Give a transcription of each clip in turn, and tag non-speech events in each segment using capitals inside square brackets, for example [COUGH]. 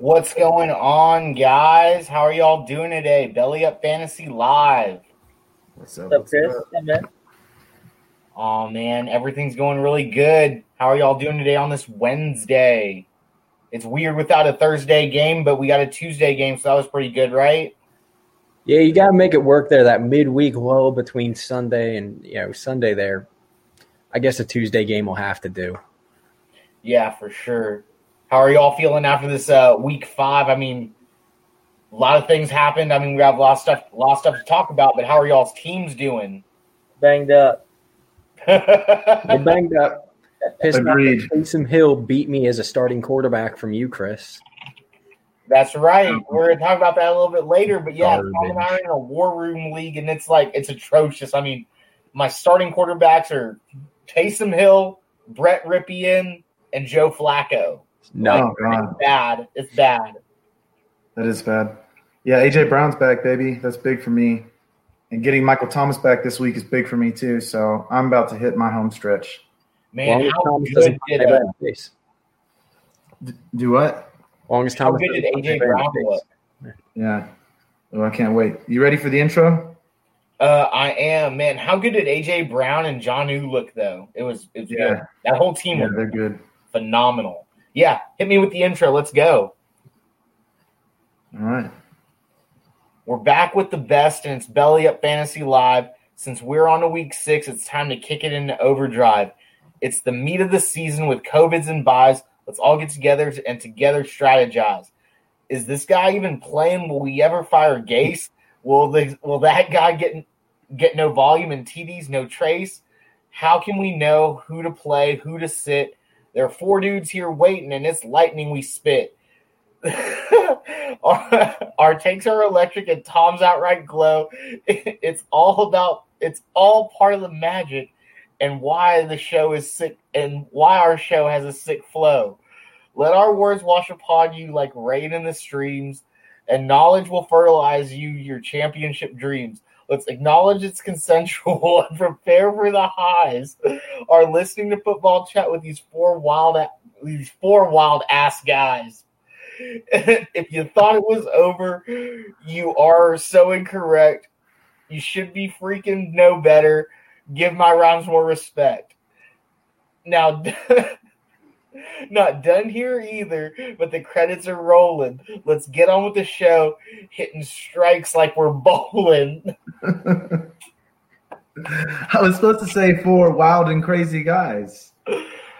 What's going on, guys? How are y'all doing today? Belly Up Fantasy Live. What's up? What's up, Chris? up? Hey, man. Oh man, everything's going really good. How are y'all doing today on this Wednesday? It's weird without a Thursday game, but we got a Tuesday game, so that was pretty good, right? Yeah, you got to make it work there. That midweek lull between Sunday and you know Sunday there. I guess a Tuesday game will have to do. Yeah, for sure. How are y'all feeling after this uh, week five? I mean, a lot of things happened. I mean, we have a lot of stuff, a lot of stuff to talk about. But how are y'all's teams doing? Banged up. [LAUGHS] They banged up. Pissed Agreed. off Taysom Hill beat me as a starting quarterback from you, Chris. That's right. We're gonna talk about that a little bit later. But yeah, Garbage. Tom and I are in a war room league, and it's like it's atrocious. I mean, my starting quarterbacks are Taysom Hill, Brett Rypien, and Joe Flacco. No, Oh, God. It's bad. It's bad. That is bad. Yeah, AJ Brown's back, baby. That's big for me. And getting Michael Thomas back this week is big for me too. So I'm about to hit my home stretch. Man, long as how Thomas good did play uh. D- do what? Longest as how good did AJ Brown look? Yeah. Oh, I can't wait. You ready for the intro? Uh, I am man. How good did AJ Brown and Jonnu look though? It was it was Yeah. good. That whole team Yeah, was they're good. phenomenal. Yeah, hit me with the intro. Let's go. All right. We're back with the best, and it's Belly Up Fantasy Live. Since we're on to week six, it's time to kick it into overdrive. It's the meat of the season with COVIDs and byes. Let's all get together and together strategize. Is this guy even playing? Will we ever fire Gase? Will the will that guy get get no volume and TDs, no trace? How can we know who to play, who to sit? There are four dudes here waiting, and it's lightning we spit. [LAUGHS] our, our takes are electric and Tom's outright glow. [LAUGHS] It's all about it's all part of the magic and why the show is sick and why our show has a sick flow. Let our words wash upon you like rain in the streams, and knowledge will fertilize you your championship dreams. Let's acknowledge it's consensual [LAUGHS] and prepare for the highs. Are listening to football chat with these four wild these four wild ass guys. [LAUGHS] if you thought it was over, you are so incorrect. You should be freaking know better. Give my rhymes more respect. Now, [LAUGHS] not done here either, but the credits are rolling. Let's get on with the show, hitting strikes like we're bowling. [LAUGHS] I was supposed to say four wild and crazy guys.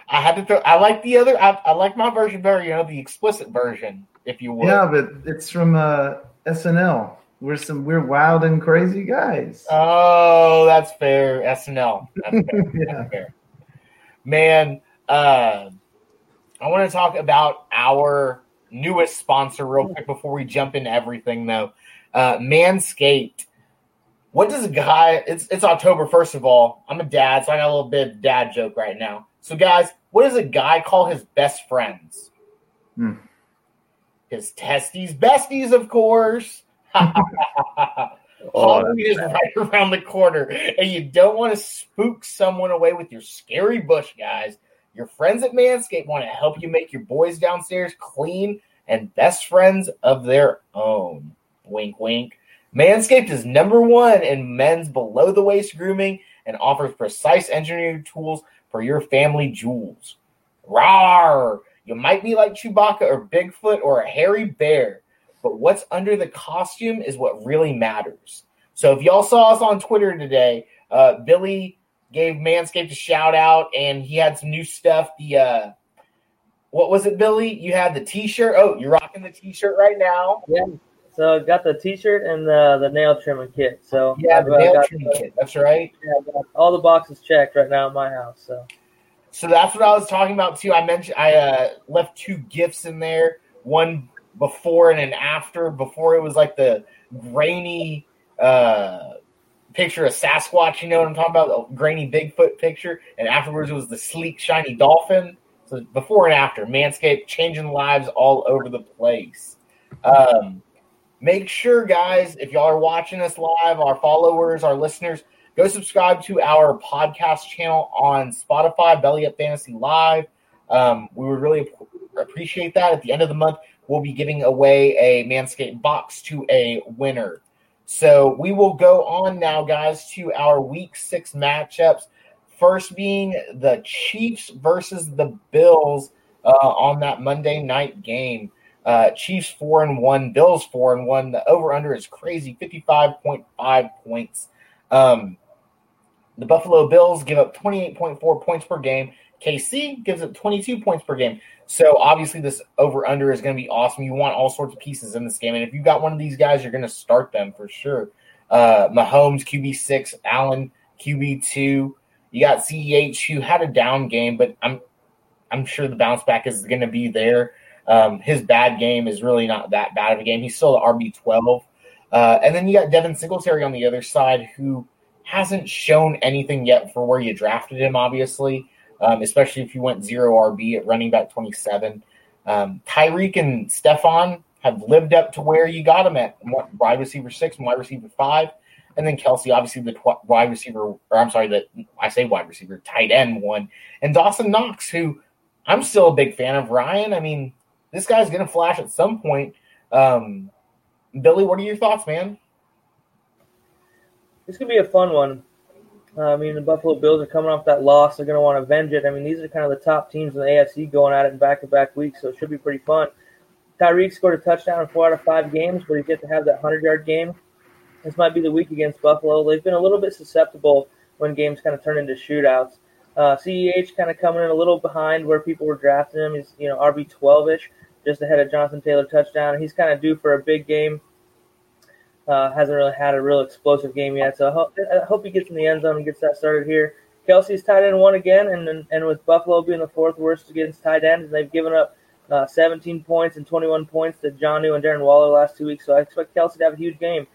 I had to throw. I like the other. I, I like my version better. You know, the explicit version, if you will. Yeah, but it's from uh, SNL. We're some we're wild and crazy guys. Oh, that's fair. SNL. That's fair. [LAUGHS] Yeah. That's fair. Man, uh, I want to talk about our newest sponsor real quick before we jump into everything, though. Uh, Manscaped. What does a guy? It's it's October. First of all, I'm a dad, so I got a little bit of dad joke right now. So, guys, what does a guy call his best friends? Hmm. His testes, besties, of course. [LAUGHS] Halloween is right around the corner, and you don't want to spook someone away with your scary bush, guys. Your friends at Manscaped want to help you make your boys downstairs clean and best friends of their own. Wink, wink. Manscaped is number one in men's below the waist grooming and offers precise engineering tools for your family jewels. Rawr! You might be like Chewbacca or Bigfoot or a hairy bear, but what's under the costume is what really matters. So if y'all saw us on Twitter today, uh, Billy gave Manscaped a shout out and he had some new stuff. The uh, what was it, Billy? You had the T-shirt. Oh, you're rocking the T-shirt right now. Yeah. So I got the T-shirt and the the nail trimming kit. So Yeah, the uh, nail trimming the- kit. That's right. yeah, all the boxes checked right now in my house. So So that's what I was talking about too. I mentioned I uh, left two gifts in there. One before and an after. Before it was like the grainy uh, picture of Sasquatch. You know what I'm talking about? The grainy Bigfoot picture. And afterwards it was the sleek, shiny dolphin. So before and after, Manscaped changing lives all over the place. Um, make sure, guys, if y'all are watching us live, our followers, our listeners, go subscribe to our podcast channel on Spotify, Belly Up Fantasy Live. Um, we would really appreciate that. At the end of the month, we'll be giving away a Manscaped box to a winner. So we will go on now, guys, to our week six matchups. First being the Chiefs versus the Bills uh, on that Monday night game. Uh, Chiefs four and one, Bills four and one. The over under is crazy, fifty five point five points. Um, the Buffalo Bills give up 28.4 points per game. KC gives up 22 points per game. So obviously, this over under is going to be awesome. You want all sorts of pieces in this game, and if you got one of these guys, you're going to start them for sure. Uh, Mahomes QB six, Allen QB two. You got CEH who had a down game, but I'm I'm sure the bounce back is going to be there. Um, his bad game is really not that bad of a game. He's still the RB twelve, uh, and then you got Devin Singletary on the other side who hasn't shown anything yet for where you drafted him. Obviously, um, especially if you went zero RB at running back twenty seven. Um, Tyreek and Stefon have lived up to where you got him at wide receiver six and wide receiver five. And then Kelce, obviously the tw- wide receiver, or I'm sorry, that I say wide receiver, tight end one, and Dawson Knox, who I'm still a big fan of. Ryan, I mean, this guy's to flash at some point. Um, Billy, what are your thoughts, man? This could be a fun one. Uh, I mean, the Buffalo Bills are coming off that loss. They're going to want to avenge it. I mean, these are kind of the top teams in the AFC going at it in back-to-back weeks, so it should be pretty fun. Tyreek scored a touchdown in four out of five games, but he's yet to have that 100-yard game. This might be the week against Buffalo. They've been a little bit susceptible when games kind of turn into shootouts. Uh, CEH kind of coming in a little behind where people were drafting him. He's you know RB 12ish, just ahead of Jonathan Taylor touchdown. He's kind of due for a big game. Uh, hasn't really had a real explosive game yet, so I hope, I hope he gets in the end zone and gets that started here. Kelce's tight end one again, and and with Buffalo being the fourth worst against tight ends, and they've given up uh, 17 points and 21 points to Jonnu and Darren Waller last two weeks. So I expect Kelce to have a huge game.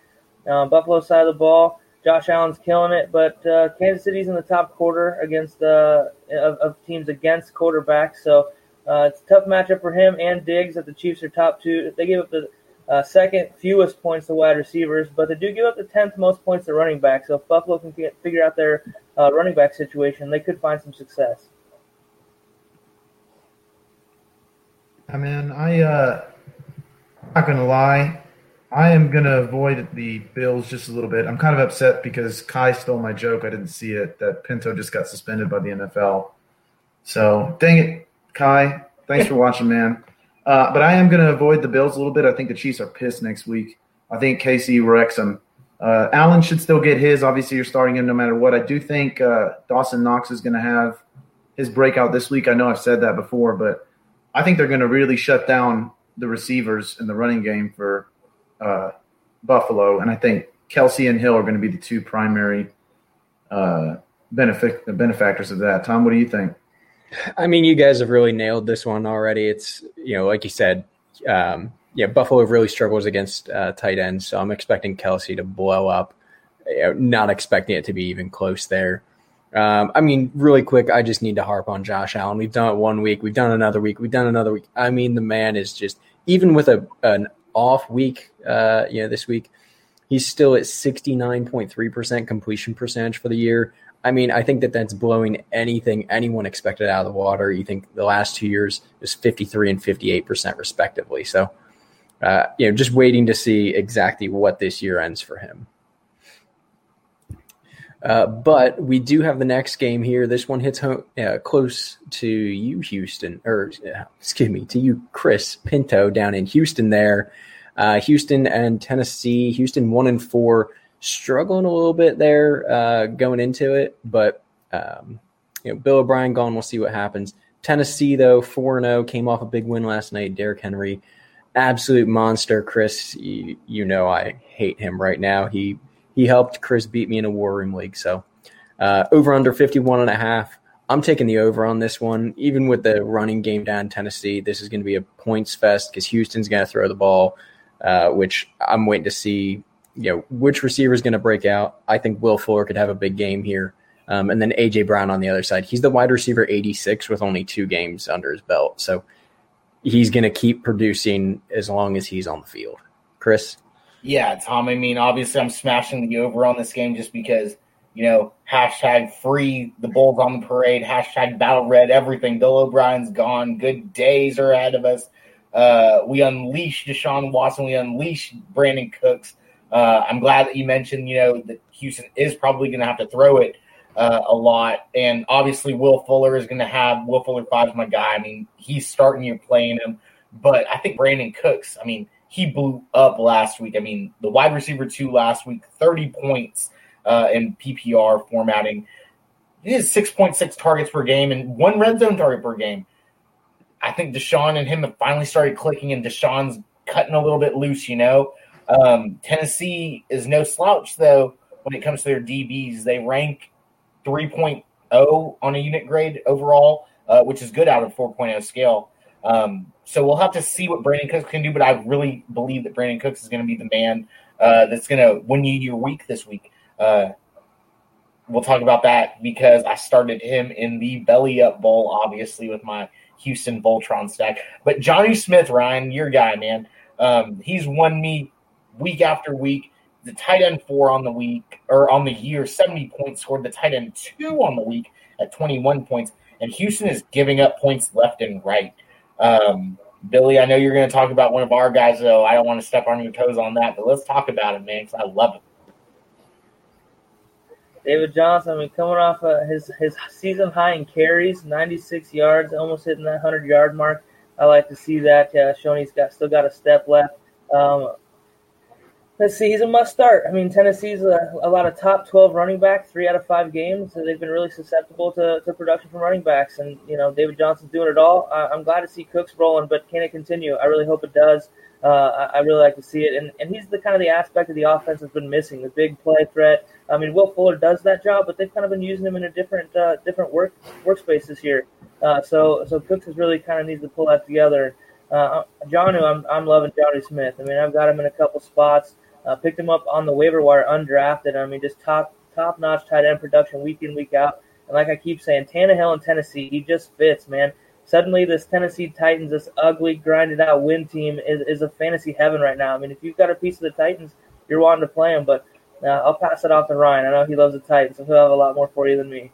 Uh, Buffalo side of the ball, Josh Allen's killing it, but uh, Kansas City's in the top quarter against uh, of, of teams against quarterbacks. So uh, it's a tough matchup for him and Diggs. That the Chiefs are top two. They give up the uh, second fewest points to wide receivers, but they do give up the tenth most points to running back. So if Buffalo can get, figure out their uh, running back situation, they could find some success. I mean, I uh, not gonna lie, I am gonna avoid the Bills just a little bit. I'm kind of upset because Kai stole my joke. I didn't see it that Pinto just got suspended by the NFL. So dang it, Kai. Thanks for watching, man. Uh, but I am gonna avoid the Bills a little bit. I think the Chiefs are pissed next week. I think KC wrecks them. Uh, Allen should still get his. Obviously, you're starting him no matter what. I do think uh, Dawson Knox is going to have his breakout this week. I know I've said that before, but I think they're going to really shut down the receivers in the running game for uh, Buffalo, and I think Kelce and Hill are going to be the two primary uh, benefit benefactors of that. Tom, what do you think? I mean, you guys have really nailed this one already. It's you know, like you said, um, yeah, Buffalo really struggles against uh, tight ends, so I'm expecting Kelce to blow up. You know, not expecting it to be even close there. Um, I mean, really quick, I just need to harp on Josh Allen. We've done it one week, we've done another week, we've done another week. I mean, the man is just even with a an off week, uh, you know, this week, he's still at 69.3% completion percentage for the year. I mean, I think that that's blowing anything anyone expected out of the water. You think the last two years was 53 and 58% respectively. So, uh, you know, just waiting to see exactly what this year ends for him. Uh, but we do have the next game here. This one hits home, uh, close to you, Houston, or uh, excuse me, to you, Chris Pinto, down in Houston. There, uh, Houston and Tennessee. Houston one and four, struggling a little bit there going into it, but um, you know, Bill O'Brien gone. We'll see what happens. Tennessee though, four and zero, came off a big win last night. Derrick Henry, absolute monster. Chris, you, you know I hate him right now. He he helped Chris beat me in a War Room League. So uh, over under 51 and a half. I'm taking the over on this one. Even with the running game down Tennessee, this is going to be a points fest because Houston's going to throw the ball, uh, which I'm waiting to see. You know which receiver is going to break out. I think Will Fuller could have a big game here, um, and then AJ Brown on the other side. He's the wide receiver 86 with only two games under his belt, so he's going to keep producing as long as he's on the field. Chris. Yeah, Tom. I mean, obviously, I'm smashing the over on this game just because you know hashtag free the Bulls on the parade, hashtag battle red, everything. Bill O'Brien's gone. Good days are ahead of us. Uh, we unleash Deshaun Watson. We unleash Brandin Cooks. Uh, I'm glad that you mentioned, you know, that Houston is probably going to have to throw it uh, a lot, and obviously Will Fuller is going to have Will Fuller five's my guy. I mean, he's starting you playing him, but I think Brandin Cooks. I mean, he blew up last week. I mean, the wide receiver two last week, 30 points uh, in PPR formatting. He has 6.6 targets per game and one red zone target per game. I think Deshaun and him have finally started clicking, and Deshaun's cutting a little bit loose, you know. Um, Tennessee is no slouch, though, when it comes to their DBs. They rank 3.0 on a unit grade overall, uh, which is good out of 4.0 scale. Um, so we'll have to see what Brandin Cooks can do, but I really believe that Brandin Cooks is going to be the man uh, that's going to win you your week this week. Uh, we'll talk about that because I started him in the belly up bowl, obviously with my Houston Voltron stack. But Jonnu Smith, Ryan, your guy, man, um, he's won me week after week. The tight end four on the week or on the year, 70 points scored. The tight end two on the week at 21 points. And Houston is giving up points left and right. Um, Billy, I know you're going to talk about one of our guys, though. I don't want to step on your toes on that, but let's talk about him, man, because I love him. David Johnson, I mean, coming off his his season high in carries, 96 yards, almost hitting that 100 yard mark. I like to see that. Uh, showing he's got still got a step left. Um, let's see, he's a must start. I mean, Tennessee's a, a, lot of top 12 running backs, three out of five games. So they've been really susceptible to, to production from running backs. And, you know, David Johnson's doing it all. I, am glad to see Cooks rolling, but can it continue? I really hope it does. Uh, I, I, really like to see it. And, and he's the kind of the aspect of the offense that's been missing, the big play threat. I mean, Will Fuller does that job, but they've kind of been using him in a different uh, different work workspace this year. Uh, so so Cooks is really kind of needs to pull that together. Uh, Jonnu, I'm, I'm loving Jonnu Smith. I mean, I've got him in a couple spots. Uh, picked him up on the waiver wire undrafted. I mean, just top top notch tight end production week in week out. And like I keep saying, Tannehill in Tennessee, he just fits, man. Suddenly, this Tennessee Titans, this ugly, grinded out win team, is, is a fantasy heaven right now. I mean, if you've got a piece of the Titans, you're wanting to play them. But uh, I'll pass it off to Ryan. I know he loves the Titans, so he'll have a lot more for you than me.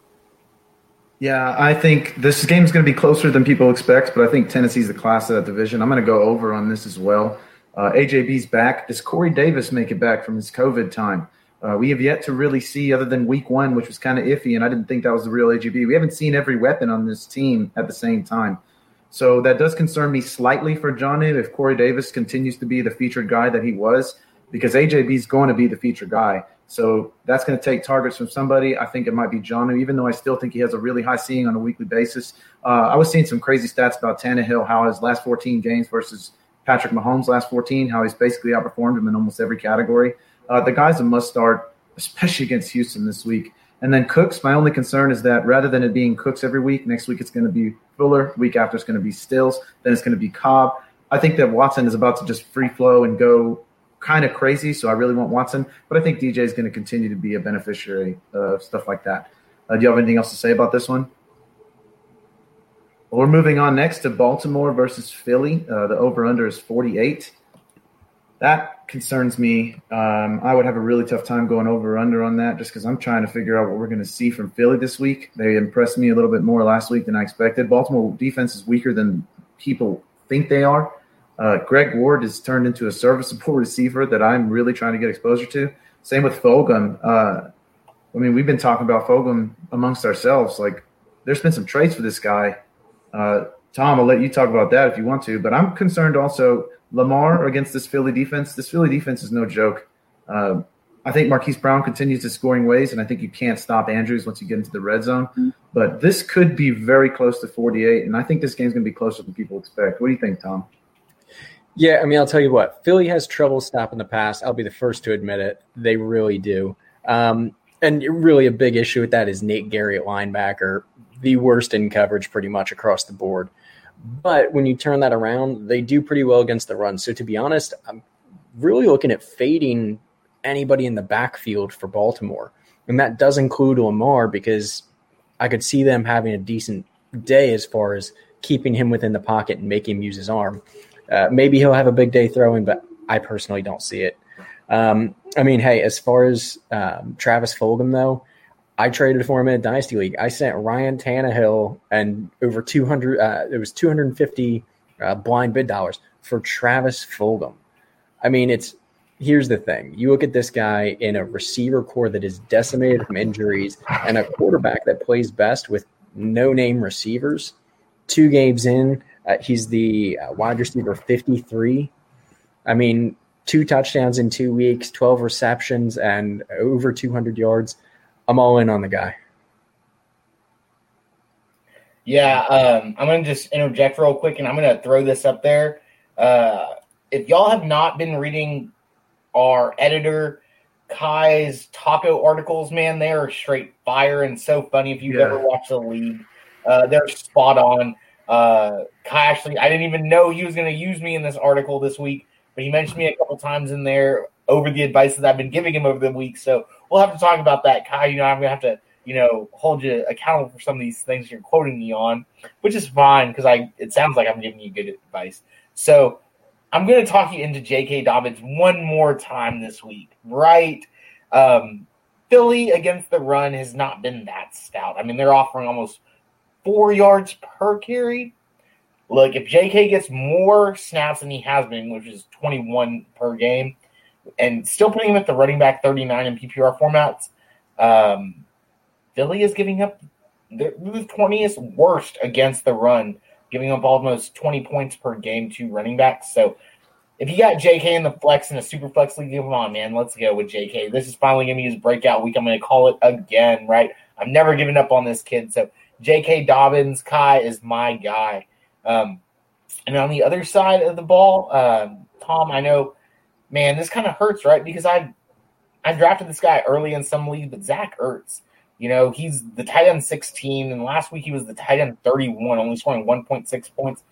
Yeah, I think this game is going to be closer than people expect, but I think Tennessee's the class of that division. I'm going to go over on this as well. Uh, AJB's back. Does Corey Davis make it back from his COVID time? Uh, we have yet to really see, other than week one, which was kind of iffy, and I didn't think that was the real AJB. We haven't seen every weapon on this team at the same time. So that does concern me slightly for Jonnu if Corey Davis continues to be the featured guy that he was, because AJB is going to be the featured guy. So that's going to take targets from somebody. I think it might be Jonnu, even though I still think he has a really high seeing on a weekly basis. Uh, I was seeing some crazy stats about Tannehill, how his last 14 games versus Patrick Mahomes' last 14, how he's basically outperformed him in almost every category. Uh, the guy's a must start, especially against Houston this week. And then Cooks, my only concern is that rather than it being Cooks every week, next week it's going to be Fuller. Week after it's going to be Stills. Then it's going to be Cobb. I think that Watson is about to just free flow and go kind of crazy, so I really want Watson. But I think DJ is going to continue to be a beneficiary of stuff like that. Uh, do you have anything else to say about this one? Well, we're moving on next to Baltimore versus Philly. Uh, the over under is 48. That concerns me. Um, I would have a really tough time going over under on that just because I'm trying to figure out what we're going to see from Philly this week. They impressed me a little bit more last week than I expected. Baltimore defense is weaker than people think they are. Uh, Greg Ward has turned into a serviceable [LAUGHS] receiver that I'm really trying to get exposure to. Same with Fulgham. Uh, I mean, we've been talking about Fulgham amongst ourselves. Like, there's been some trades for this guy. Uh, Tom, I'll let you talk about that if you want to. But I'm concerned also Lamar against this Philly defense. This Philly defense is no joke. Uh, I think Marquise Brown continues to scoring ways, and I think you can't stop Andrews once you get into the red zone. Mm-hmm. But this could be very close to 48, and I think this game's going to be closer than people expect. What do you think, Tom? Yeah, I mean, I'll tell you what, Philly has trouble stopping the pass. I'll be the first to admit it. They really do. Um, and really, a big issue with that is Nate Gerry at linebacker, the worst in coverage pretty much across the board. But when you turn that around, they do pretty well against the run. So to be honest, I'm really looking at fading anybody in the backfield for Baltimore. And that does include Lamar because I could see them having a decent day as far as keeping him within the pocket and making him use his arm. Uh, maybe he'll have a big day throwing, but I personally don't see it. Um, I mean, hey, as far as um, Travis Fulgham, though, I traded for him in a dynasty league. I sent Ryan Tannehill and over 200, uh, it was 250 uh, blind bid dollars for Travis Fulgham. I mean, it's here's the thing you look at this guy in a receiver core that is decimated from injuries and a quarterback that plays best with no name receivers. Two games in, uh, he's the uh, wide receiver 53. I mean, two touchdowns in two weeks, 12 receptions, and over 200 yards. I'm all in on the guy. Yeah, um, I'm going to just interject real quick and I'm going to throw this up there. Uh, if y'all have not been reading our editor Kai's taco articles, man, they are straight fire and so funny. If you've yeah. ever watched the league, uh, they're spot on. Uh, Kai actually, I didn't even know he was going to use me in this article this week, but he mentioned me a couple times in there over the advice that I've been giving him over the week. So we'll have to talk about that, Kai. You know, I'm gonna have to, you know, hold you accountable for some of these things you're quoting me on, which is fine because I it sounds like I'm giving you good advice. So I'm gonna talk you into J.K. Dobbins one more time this week, right? Um, Philly against the run has not been that stout. I mean, they're offering almost four yards per carry. Look, if JK gets more snaps than he has been, which is 21 per game, and still putting him at the running back 39 in PPR formats. Um, Philly is giving up the 20th worst against the run, giving up almost 20 points per game to running backs. So if you got JK in the flex in a super flex league, come on, man. Let's go with JK. This is finally going to be his breakout week. I'm going to call it again, right? I'm never giving up on this kid. So J.K. Dobbins, Kai is my guy. Um, and on the other side of the ball, um, Tom, I know man, this kind of hurts, right? Because I I drafted this guy early in some league, but Zach Ertz, you know, he's the tight end 16, and last week he was the tight end 31, only scoring 1.6 points.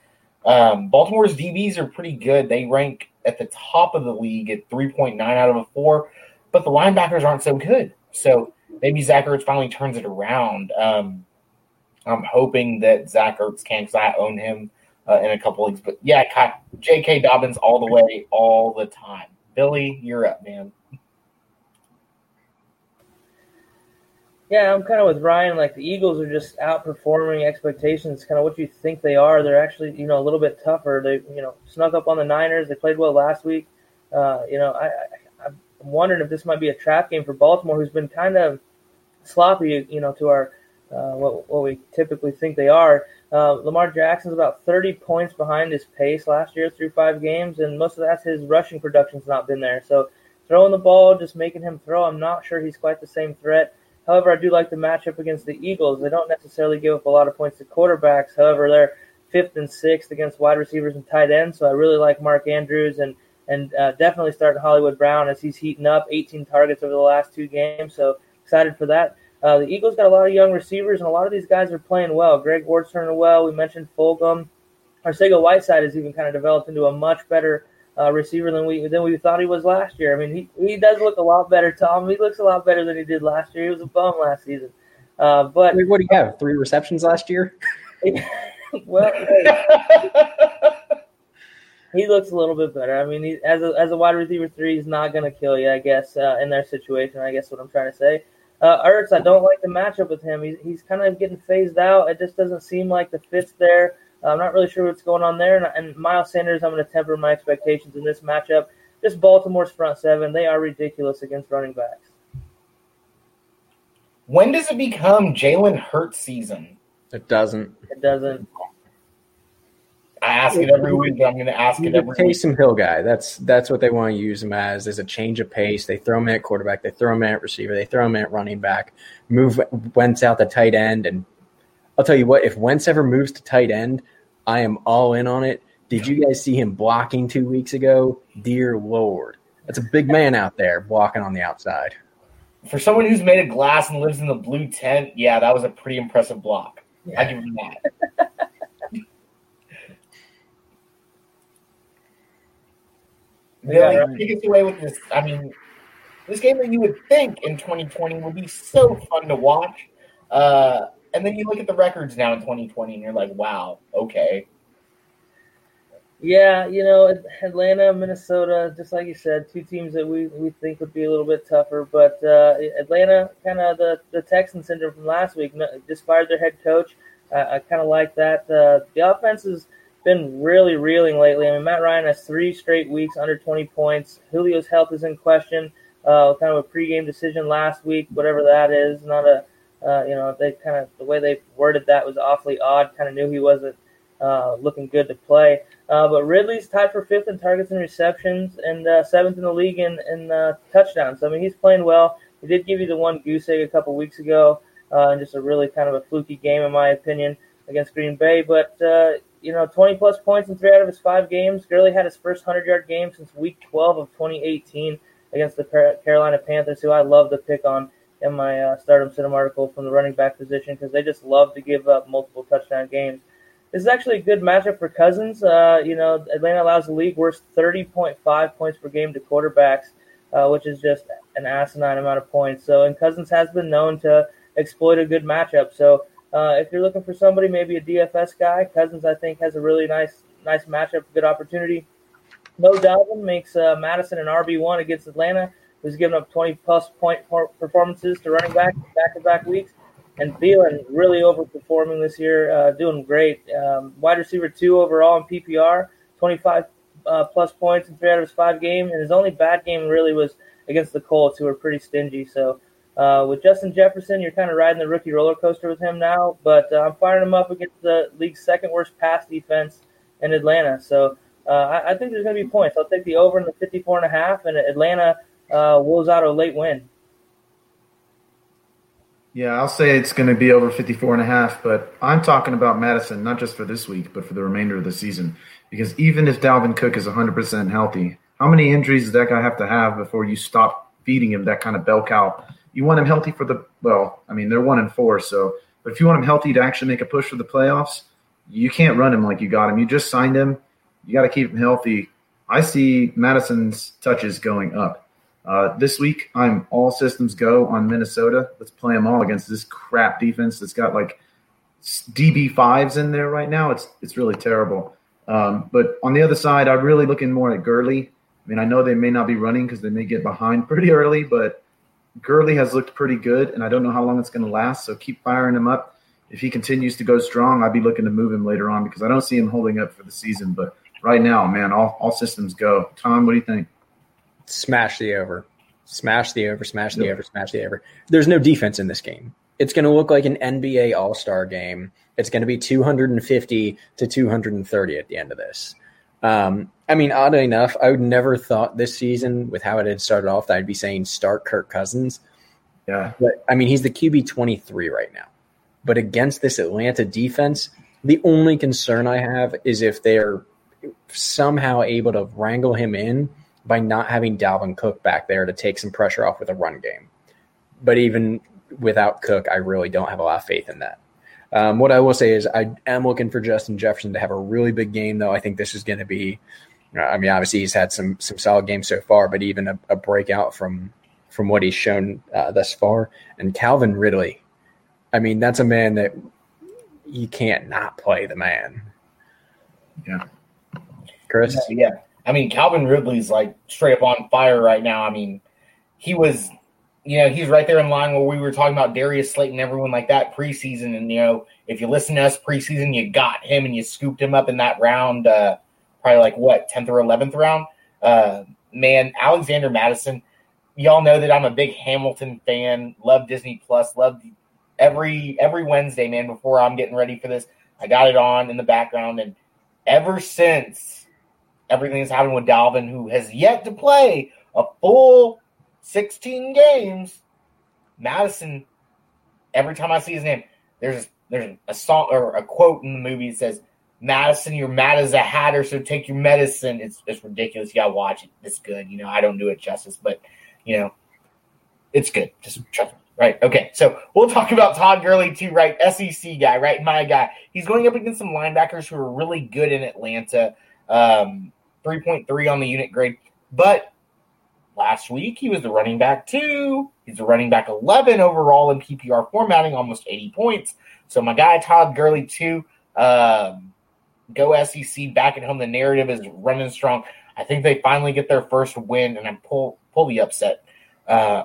Um, Baltimore's DBs are pretty good. They rank at the top of the league at 3.9 out of a four, but the linebackers aren't so good. So maybe Zach Ertz finally turns it around. Um, I'm hoping that Zach Ertz can because I own him uh, in a couple weeks. But yeah, J.K. Dobbins all the way, all the time. Billy, you're up, man. Yeah, I'm kind of with Ryan. Like the Eagles are just outperforming expectations. Kind of what you think they are. They're actually, you know, a little bit tougher. They, you know, snuck up on the Niners. They played well last week. Uh, you know, I, I, I'm wondering if this might be a trap game for Baltimore, who's been kind of sloppy, you know, to our uh, what, what we typically think they are. Uh, Lamar Jackson's about 30 points behind his pace last year through five games, and most of that's his rushing production's not been there. So throwing the ball, just making him throw, I'm not sure he's quite the same threat. However, I do like the matchup against the Eagles. They don't necessarily give up a lot of points to quarterbacks. However, they're fifth and sixth against wide receivers and tight ends. So I really like Mark Andrews and and uh, definitely starting Hollywood Brown as he's heating up. 18 targets over the last two games. So excited for that. Uh, the Eagles got a lot of young receivers, and a lot of these guys are playing well. Greg Ward's turning well. We mentioned Fulgham. Arcega Whiteside has even kind of developed into a much better uh, receiver than we than we thought he was last year. I mean, he, he does look a lot better, Tom. He looks a lot better than he did last year. He was a bum last season. Uh, but what do you have? Three receptions last year? [LAUGHS] well, [LAUGHS] he looks a little bit better. I mean, he, as a as a wide receiver three, he's not going to kill you, I guess, uh, in their situation. I guess what I'm trying to say. Uh, Ertz, I don't like the matchup with him. He's he's kind of getting phased out. It just doesn't seem like the fit's there. Uh, I'm not really sure what's going on there. And, and Miles Sanders, I'm going to temper my expectations in this matchup. Just Baltimore's front seven, they are ridiculous against running backs. When does it become Jalen Hurts season? It doesn't. It doesn't. I ask it every week. I'm going to ask it every week. Taysom Hill guy. That's that's what they want to use him as. Is a change of pace. They throw him at quarterback. They throw him at receiver. They throw him at running back. Move Wentz out the tight end. And I'll tell you what. If Wentz ever moves to tight end, I am all in on it. Did you guys see him blocking two weeks ago? Dear Lord, that's a big man out there blocking on the outside. For someone who's made of glass and lives in the blue tent, yeah, that was a pretty impressive block. I give him that. [LAUGHS] Yeah, Billy, take us away with this. I mean, this game that you would think in 2020 would be so fun to watch, uh, and then you look at the records now in 2020, and you're like, wow, okay. Yeah, you know, Atlanta, Minnesota, just like you said, two teams that we, we think would be a little bit tougher. But uh, Atlanta, kind of the, the Texan syndrome from last week, just fired their head coach. Uh, I kind of like that. Uh, the offense has been really reeling lately. I mean, Matt Ryan has three straight weeks under 20 points. Julio's health is in question. Uh, kind of a pregame decision last week, whatever that is. Not a, uh, you know, they kind of the way they worded that was awfully odd. Kind of knew he wasn't uh, looking good to play. Uh, but Ridley's tied for fifth in targets and receptions and uh, seventh in the league in, in uh, touchdowns. I mean, he's playing well. He did give you the one goose egg a couple weeks ago, and just a really kind of a fluky game, in my opinion, against Green Bay. But, you know, 20 plus points in three out of his five games. Gurley had his first 100 yard game since week 12 of 2018 against the Carolina Panthers, who I love to pick on in my uh, Stardom Cinema article from the running back position because they just love to give up multiple touchdown games. This is actually a good matchup for Cousins. Uh, you know, Atlanta allows the league worst 30.5 points per game to quarterbacks, uh, which is just an asinine amount of points. So, and Cousins has been known to exploit a good matchup. So, uh, if you're looking for somebody, maybe a DFS guy, Cousins I think has a really nice nice matchup, good opportunity. Mo Dalvin makes uh, Mattison an RB one against Atlanta, who's given up 20 plus point performances to running back back to back weeks and Thielen really overperforming this year, uh, doing great. Um, wide receiver two overall in PPR, 25 uh, plus points in three out of his five games, and his only bad game really was against the Colts, who were pretty stingy. So uh, with Justin Jefferson, you're kind of riding the rookie roller coaster with him now, but uh, I'm firing him up against the league's second worst pass defense in Atlanta. So uh, I, I, think there's going to be points. I'll take the over in the 54 and a half, and Atlanta uh, wills out a late win. Yeah, I'll say it's going to be over 54 and a half, but I'm talking about Mattison, not just for this week, but for the remainder of the season. Because even if Dalvin Cook is 100% healthy, how many injuries does that guy have to have before you stop feeding him that kind of bell cow? You want him healthy for the, well, I mean, they're one and four, so, but if you want him healthy to actually make a push for the playoffs, you can't run him like you got him. You just signed him. You got to keep him healthy. I see Mattison's touches going up. Uh, this week, I'm all systems go on Minnesota. Let's play them all against this crap defense that's got like DB fives in there right now. It's it's really terrible. Um, but on the other side, I'm really looking more at Gurley. I mean, I know they may not be running because they may get behind [LAUGHS] pretty early, but Gurley has looked pretty good, and I don't know how long it's going to last. So keep firing him up. If he continues to go strong, I'd be looking to move him later on because I don't see him holding up for the season. But right now, man, all, all systems go. Tom, what do you think? smash the over, smash the over, smash the yep. over, smash the over. There's no defense in this game. It's going to look like an NBA All Star game. It's going to be 250 to 230 at the end of this. Um, I mean, oddly enough, I would never thought this season with how it had started off that I'd be saying start Kirk Cousins. Yeah. But I mean, he's the QB 23 right now. But against this Atlanta defense, the only concern I have is if they're somehow able to wrangle him in by not having Dalvin Cook back there to take some pressure off with a run game. But even without Cook, I really don't have a lot of faith in that. Um, what I will say is I am looking for Justin Jefferson to have a really big game, though. I think this is going to be. I mean, obviously he's had some some solid games so far, but even a, a breakout from from what he's shown uh, thus far. And Calvin Ridley, I mean, that's a man that you can't not play the man. Yeah. Chris? Yeah. I mean, Calvin Ridley's like straight up on fire right now. I mean, he was, you know, he's right there in line where we were talking about Darius Slayton, everyone like that preseason. And, you know, if you listen to us preseason, you got him and you scooped him up in that round, uh, probably like what, 10th or 11th round. Uh, man, Alexander Mattison, y'all know that I'm a big Hamilton fan, love Disney Plus, love every every Wednesday, man, before I'm getting ready for this. I got it on in the background and ever since everything that's happened with Dalvin, who has yet to play a full 16 games, Mattison, every time I see his name, there's there's a song or a quote in the movie that says, Madison, you're mad as a hatter, so take your medicine. It's it's ridiculous. You gotta watch it. It's good. You know, I don't do it justice, but you know, it's good. Just trust me. Right. Okay. So we'll talk about Todd Gurley too, right? SEC guy, right? My guy. He's going up against some linebackers who are really good in Atlanta. Um, 3.3 on the unit grade. But last week he was the running back two. He's the running back 11 overall in PPR formatting, almost 80 points. So my guy Todd Gurley too. Um, go SEC back at home. The narrative is running strong. I think they finally get their first win, and I'm pull pull the upset. Uh,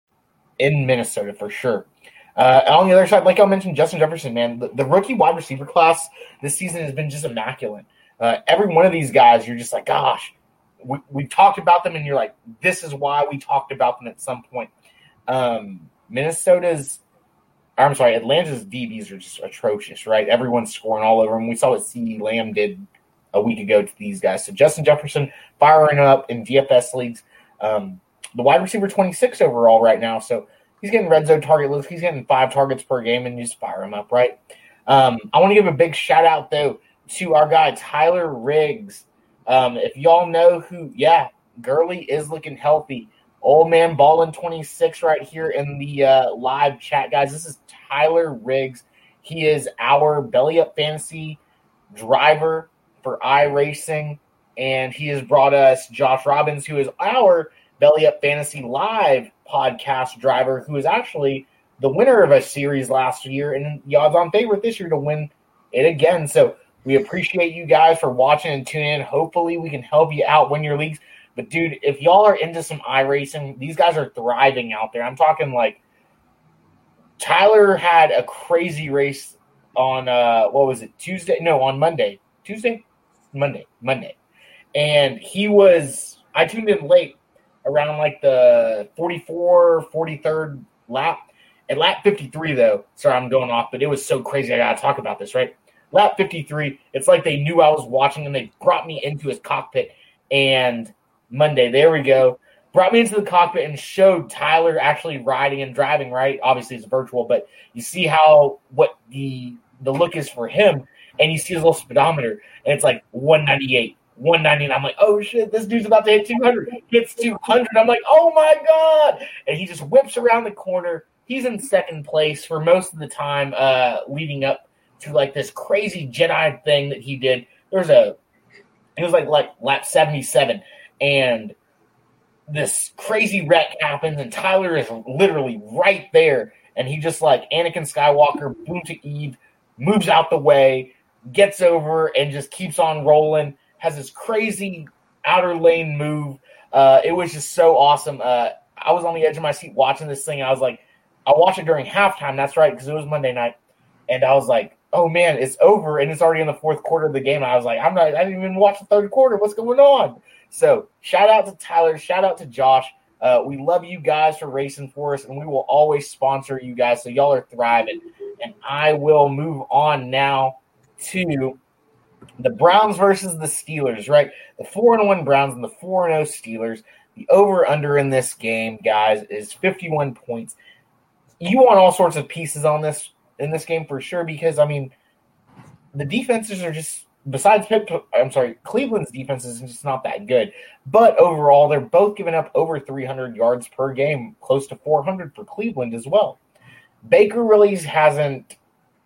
in Minnesota for sure. Uh, on the other side, like I mentioned, Justin Jefferson, man, the, the, rookie wide receiver class this season has been just immaculate. Uh, every one of these guys, you're just like, gosh, we, we talked about them, and you're like, this is why we talked about them at some point. Um, Minnesota's, I'm sorry, Atlanta's DBs are just atrocious, right? Everyone's scoring all over them. We saw what CeeDee Lamb did a week ago to these guys. So Justin Jefferson firing up in DFS leagues. Um, the wide receiver 26 overall right now. So he's getting red zone target list. He's getting five targets per game, and you just fire him up, right? Um, I want to give a big shout out though to our guy Tyler Riggs. Um, if y'all know who, yeah, Gurley is looking healthy. Old man balling 26 right here in the uh, live chat, guys. This is Tyler Riggs. He is our belly up fantasy driver for iRacing, and he has brought us Josh Robbins, who is our Belly Up Fantasy Live podcast driver, who is actually the winner of a series last year and the odds on favorite this year to win it again. So we appreciate you guys for watching and tuning in. Hopefully, we can help you out win your leagues. But dude, if y'all are into some iRacing, these guys are thriving out there. I'm talking like Tyler had a crazy race on uh what was it Tuesday? No, on Monday. Tuesday, Monday, Monday, and he was. I tuned in late around like the 44, 43rd lap. At lap 53, though, sorry, I'm going off, but it was so crazy. I got to talk about this, right? Lap 53, it's like they knew I was watching and they brought me into his cockpit. And Monday, there we go, brought me into the cockpit and showed Tyler actually riding and driving, right? Obviously, it's virtual, but you see how what the the look is for him. and you see his little speedometer, and it's like 198, 190. I'm like, oh shit, this dude's about to hit 200. Hits 200. I'm like, oh my god! And he just whips around the corner. He's in second place for most of the time, uh, leading up to like this crazy Jedi thing that he did. There's a, it was like like lap 77, and this crazy wreck happens, and Tyler is literally right there, and he just like Anakin Skywalker, boom to Eve, moves out the way, gets over, and just keeps on rolling. Has this crazy outer lane move. Uh, it was just so awesome. Uh, I was on the edge of my seat watching this thing. I was like, I watched it during halftime. That's right, because it was Monday night, and I was like, oh man, it's over, and it's already in the fourth quarter of the game. I was like, I'm not. I didn't even watch the third quarter. What's going on? So shout out to Tyler. Shout out to Josh. Uh, we love you guys for racing for us, and we will always sponsor you guys. So y'all are thriving. And I will move on now to the Browns versus the Steelers. Right, the four and one Browns and the four and zero Steelers. The over under in this game, guys, is fifty one points. You want all sorts of pieces on this in this game for sure because I mean the defenses are just besides Pip, I'm sorry, Cleveland's defense is just not that good. But overall, they're both giving up over 300 yards per game, close to 400 for Cleveland as well. Baker really hasn't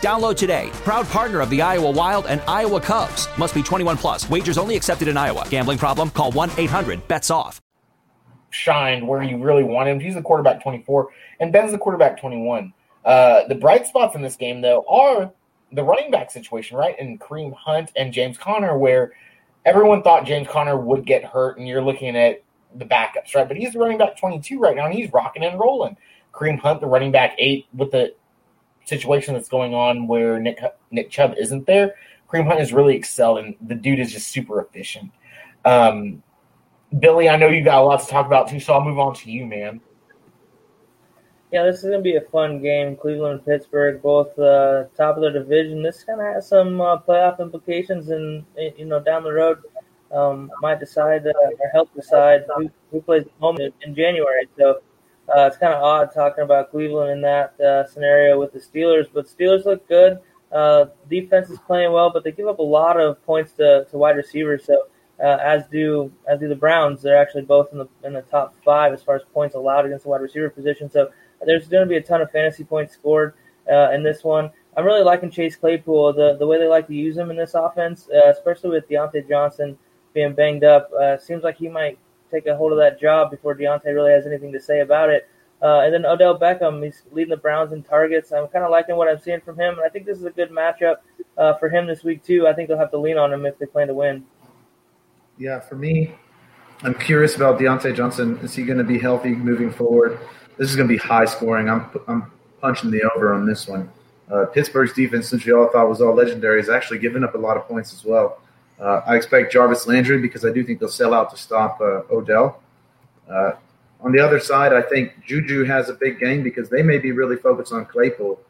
Download today. Proud partner of the Iowa Wild and Iowa Cubs. Must be 21 plus. Wagers only accepted in Iowa. Gambling problem? Call 1 800 BETS OFF shined where you really want him. He's the quarterback 24, and Ben's the quarterback 21. Uh, the bright spots in this game, though, are the running back situation, right? And Kareem Hunt and James Conner, where everyone thought James Conner would get hurt, and you're looking at the backups, right? But he's the running back 22 right now, and he's rocking and rolling. Kareem Hunt, the running back eight, with the situation that's going on where Nick Nick Chubb isn't there. Kareem Hunt has really excelled, and the dude is just super efficient. Um, Billy, I know you got a lot to talk about too, so I'll move on to you, man. Yeah, this is going to be a fun game. Cleveland and Pittsburgh, both uh, top of their division. This kind of has some uh, playoff implications, and you know, down the road, um, might decide uh, or help decide who, who plays home in, in January. So uh, it's kind of odd talking about Cleveland in that uh, scenario with the Steelers, but Steelers look good. Uh, defense is playing well, but they give up a lot of points to, to wide receivers. So uh, as do as do the Browns. They're actually both in the in the top five as far as points allowed against the wide receiver position. So there's going to be a ton of fantasy points scored uh, in this one. I'm really liking Chase Claypool the the way they like to use him in this offense, uh, especially with Diontae Johnson being banged up. Seems like he might take a hold of that job before Diontae really has anything to say about it. Uh, and then Odell Beckham, he's leading the Browns in targets. I'm kind of liking what I'm seeing from him. And I think this is a good matchup uh, for him this week, too. I think they'll have to lean on him if they plan to win yeah, for me, I'm curious about Diontae Johnson. Is he going to be healthy moving forward? This is going to be high scoring. I'm I'm punching the over on this one. Uh, Pittsburgh's defense, which we all thought was all legendary, is actually giving up a lot of points as well. Uh, I expect Jarvis Landry because I do think they'll sell out to stop uh, Odell. Uh, on the other side, I think Juju has a big game because they may be really focused on Claypool.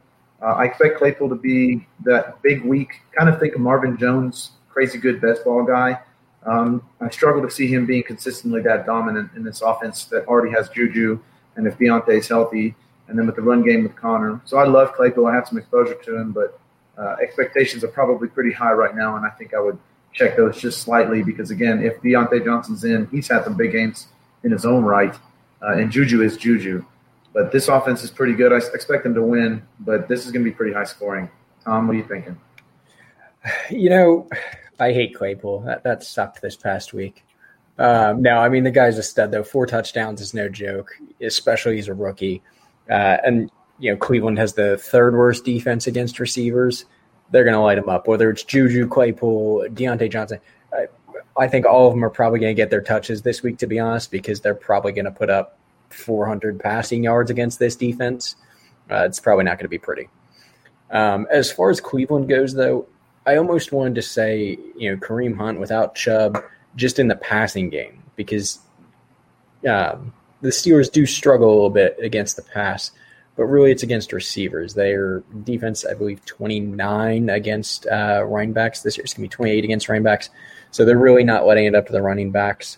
Uh, I expect Claypool to be that big week, kind of think of Marvin Jones, crazy good best ball guy. Um, I struggle to see him being consistently that dominant in this offense that already has Juju, and if Diontae's healthy, and then with the run game with Conner. So I love Claypool. I have some exposure to him, but uh, expectations are probably pretty high right now, and I think I would check those just slightly because again, if Diontae Johnson's in, he's had some big games in his own right, uh, and Juju is Juju. But this offense is pretty good. I expect them to win, but this is going to be pretty high scoring. Tom, what are you thinking? You know, I hate Claypool. That that sucked this past week. Um, no, I mean the guy's a stud though. Four touchdowns is no joke, especially he's a rookie. Uh, and you know Cleveland has the third worst defense against receivers. They're going to light him up. Whether it's Juju, Claypool, Diontae Johnson, I, I think all of them are probably going to get their touches this week. To be honest, because they're probably going to put up 400 passing yards against this defense. Uh, it's probably not going to be pretty. Um, as far as Cleveland goes, though, I almost wanted to say, you know, Kareem Hunt without Chubb just in the passing game because um, the Steelers do struggle a little bit against the pass, but really it's against receivers. Their defense, I believe, 29 against uh, running backs this year. It's going to be 28 against running backs. So they're really not letting it up to the running backs.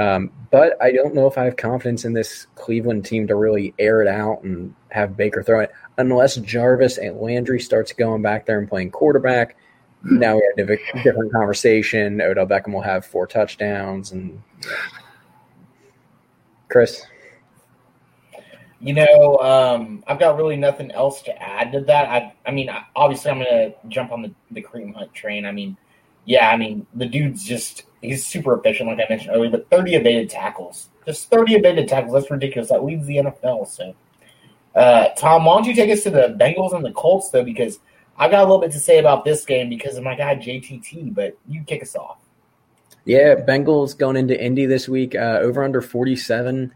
Um, but I don't know if I have confidence in this Cleveland team to really air it out and have Baker throw it unless Jarvis and Landry starts going back there and playing quarterback. Now we have a different conversation. Odell Beckham will have four touchdowns and Chris. You know, um, I've got really nothing else to add to that. I, I mean, obviously, I'm to jump on the, the Kareem Hunt train. I mean, yeah, I mean, the dude's just, he's super efficient, like I mentioned earlier, but 30 evaded tackles. Just 30 evaded tackles. That's ridiculous. That leads the NFL. So, uh, Tom, why don't you take us to the Bengals and the Colts, though? Because I've got a little bit to say about this game because of my guy JTT, but you kick us off. Yeah, Bengals going into Indy this week, uh, over under 47.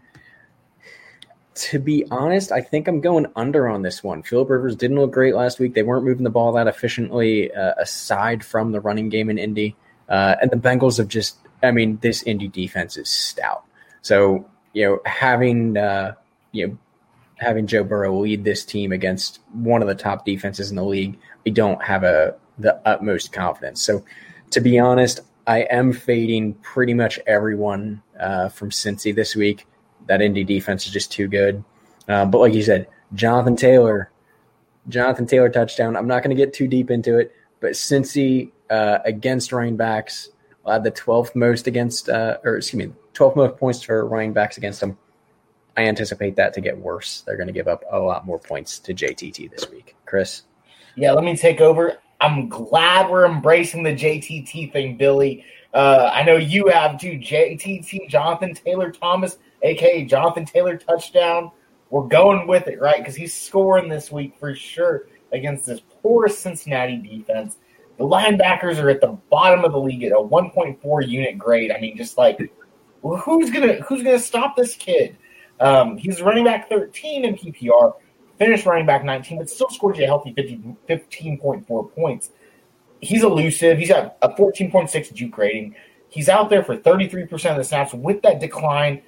To be honest, I think I'm going under on this one. Philip Rivers didn't look great last week. They weren't moving the ball that efficiently, uh, aside from the running game in Indy. Uh, and the Bengals have just, I mean, this Indy defense is stout. So, you know, having, uh, you know, having Joe Burrow lead this team against one of the top defenses in the league, we don't have a the utmost confidence. So, to be honest, I am fading pretty much everyone uh, from Cincy this week. That Indy defense is just too good. Uh, but like you said, Jonathan Taylor, Jonathan Taylor touchdown. I'm not going to get too deep into it, but Cincy uh, against running backs will have the 12th most against, uh, or excuse me, 12th most points for running backs against them. I anticipate that to get worse. They're going to give up a lot more points to JTT this week. Chris? Yeah, let me take over. I'm glad we're embracing the JTT thing, Billy. Uh, I know you have too. JTT, Jonathan Taylor Thomas, aka Jonathan Taylor touchdown. We're going with it, right? Because he's scoring this week for sure against this poor Cincinnati defense. The linebackers are at the bottom of the league at a 1.4 unit grade. I mean, just like well, who's gonna who's gonna stop this kid? Um, he's running back 13 in PPR, finished running back 19, but still scored you a healthy 50, 15.4 points. He's elusive. He's got a 14.6 juke rating. He's out there for 33% of the snaps with that decline.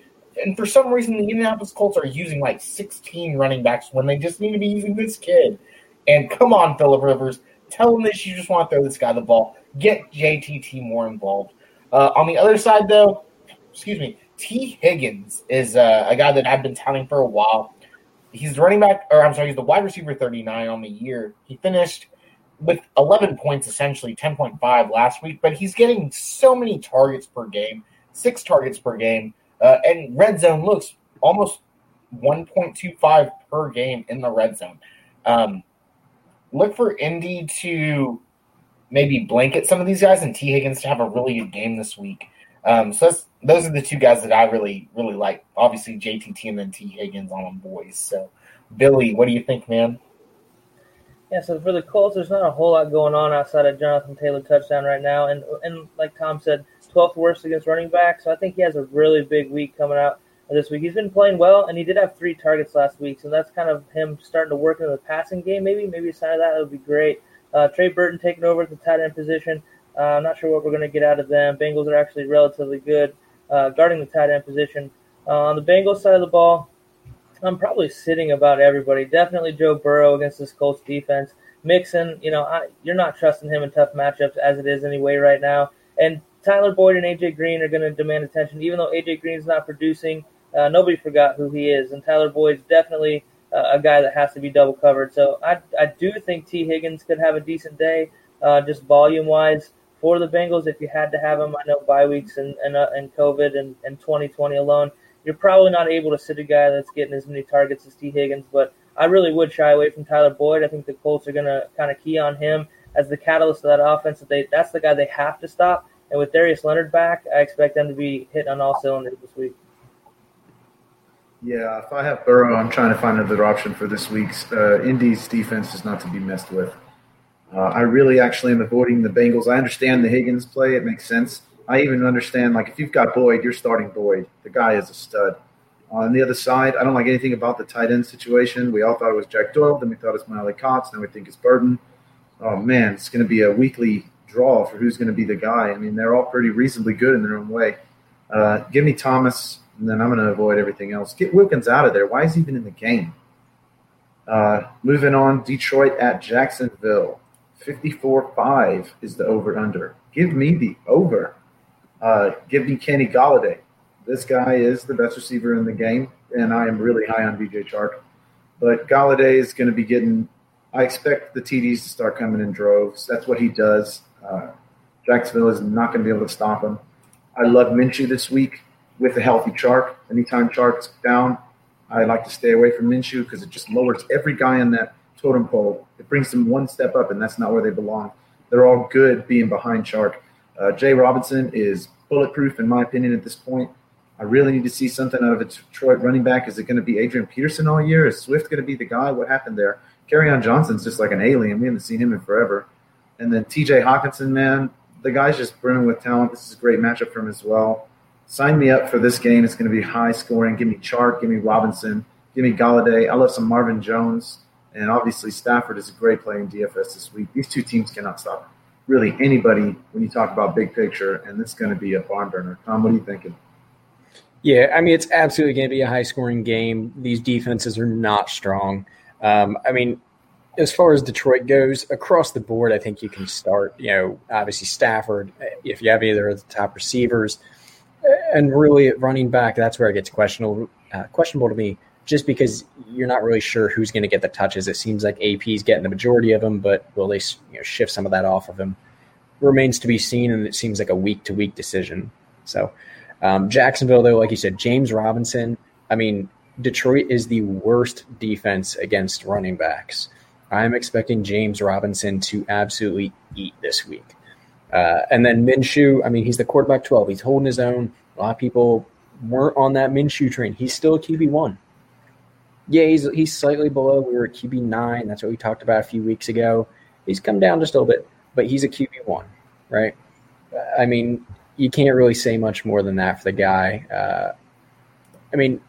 And for some reason, the Indianapolis Colts are using like 16 running backs when they just need to be using this kid. And come on, Philip Rivers, tell him that you just want to throw this guy the ball. Get JTT more involved. Uh, on the other side, though, excuse me, Tee Higgins is uh, a guy that I've been touting for a while. He's running back, or I'm sorry, he's the wide receiver 39 on the year. He finished with 11 points, essentially 10.5 last week, but he's getting so many targets per game, six targets per game, uh, and red zone looks almost 1.25 per game in the red zone. Um, look for Indy to maybe blanket some of these guys and Tee Higgins to have a really good game this week. Um, so those are the two guys that I really, really like. Obviously, JTT and then Tee Higgins on them boys. So, Billy, what do you think, man? Yeah, so for the Colts, there's not a whole lot going on outside of Jonathan Taylor touchdown right now, and and like Tom said, 12th worst against running back. So I think he has a really big week coming out this week. He's been playing well, and he did have three targets last week, so that's kind of him starting to work in the passing game. Maybe maybe a sign of that would be great. Uh, Trey Burton taking over at the tight end position. Uh, I'm not sure what we're going to get out of them. Bengals are actually relatively good uh, guarding the tight end position. Uh, on the Bengals side of the ball, I'm probably sitting about everybody. Definitely Joe Burrow against this Colts defense. Mixon, you know, I, you're not trusting him in tough matchups as it is anyway right now. And Tyler Boyd and AJ Green are going to demand attention, even though AJ Green's not producing. Uh, nobody forgot who he is, and Tyler Boyd's definitely uh, a guy that has to be double covered. So I, I do think Tee Higgins could have a decent day, uh, just volume wise for the Bengals if you had to have them. I know bye weeks and and, uh, and COVID and, and 2020 alone, you're probably not able to sit a guy that's getting as many targets as Tee Higgins. But I really would shy away from Tyler Boyd. I think the Colts are going to kind of key on him as the catalyst of that offense. That they that's the guy they have to stop. And with Darius Leonard back, I expect them to be hitting on all cylinders this week. Yeah, if I have Burrow, I'm trying to find another option for this week's. Uh, Indy's defense is not to be messed with. Uh, I really actually am avoiding the Bengals. I understand the Higgins play; it makes sense. I even understand like if you've got Boyd, you're starting Boyd. The guy is a stud. On the other side, I don't like anything about the tight end situation. We all thought it was Jack Doyle, then we thought it's Miley Cox, now we think it's Burton. Oh man, it's going to be a weekly draw for who's going to be the guy. I mean, they're all pretty reasonably good in their own way. Uh, give me Thomas, and then I'm going to avoid everything else. Get Wilkins out of there. Why is he even in the game? Uh, moving on, Detroit at Jacksonville. 54-5 is the over-under. Give me the over. Uh, give me Kenny Golladay. This guy is the best receiver in the game, and I am really high on DJ Chark. But Golladay is going to be getting. I expect the TDs to start coming in droves. That's what he does. Uh, Jacksonville is not going to be able to stop him. I love Minshew this week with a healthy Chark. Anytime Chark's down, I like to stay away from Minshew because it just lowers every guy on that totem pole. It brings them one step up, and that's not where they belong. They're all good being behind Chark. Uh, Jay Robinson is bulletproof, in my opinion, at this point. I really need to see something out of a Detroit running back. Is it going to be Adrian Peterson all year? Is Swift going to be the guy? What happened there? Kerryon Johnson's just like an alien. We haven't seen him in forever. And then TJ Hawkinson, man, the guy's just brimming with talent. This is a great matchup for him as well. Sign me up for this game. It's going to be high scoring. Give me Chark. Give me Robinson. Give me Golladay. I love some Marvin Jones. And obviously, Stafford is a great play in DFS this week. These two teams cannot stop really anybody when you talk about big picture, and it's going to be a barn burner. Tom, what are you thinking? Yeah, I mean, it's absolutely going to be a high scoring game. These defenses are not strong. Um, I mean, as far as Detroit goes, across the board, I think you can start, you know, obviously Stafford, if you have either of the top receivers, and really running back, that's where it gets questionable, uh, questionable to me, just because you're not really sure who's going to get the touches. It seems like AP is getting the majority of them, but will they you know, shift some of that off of him? Remains to be seen, and it seems like a week to week decision. So, um, Jacksonville, though, like you said, James Robinson. I mean, Detroit is the worst defense against running backs. I'm expecting James Robinson to absolutely eat this week. Uh, and then Minshew, I mean, he's the quarterback 12. He's holding his own. A lot of people weren't on that Minshew train. He's still a QB one. Yeah, he's he's slightly below. We were at QB nine. That's what we talked about a few weeks ago. He's come down just a little bit, but he's a QB one, right? I mean, you can't really say much more than that for the guy. Uh, I mean,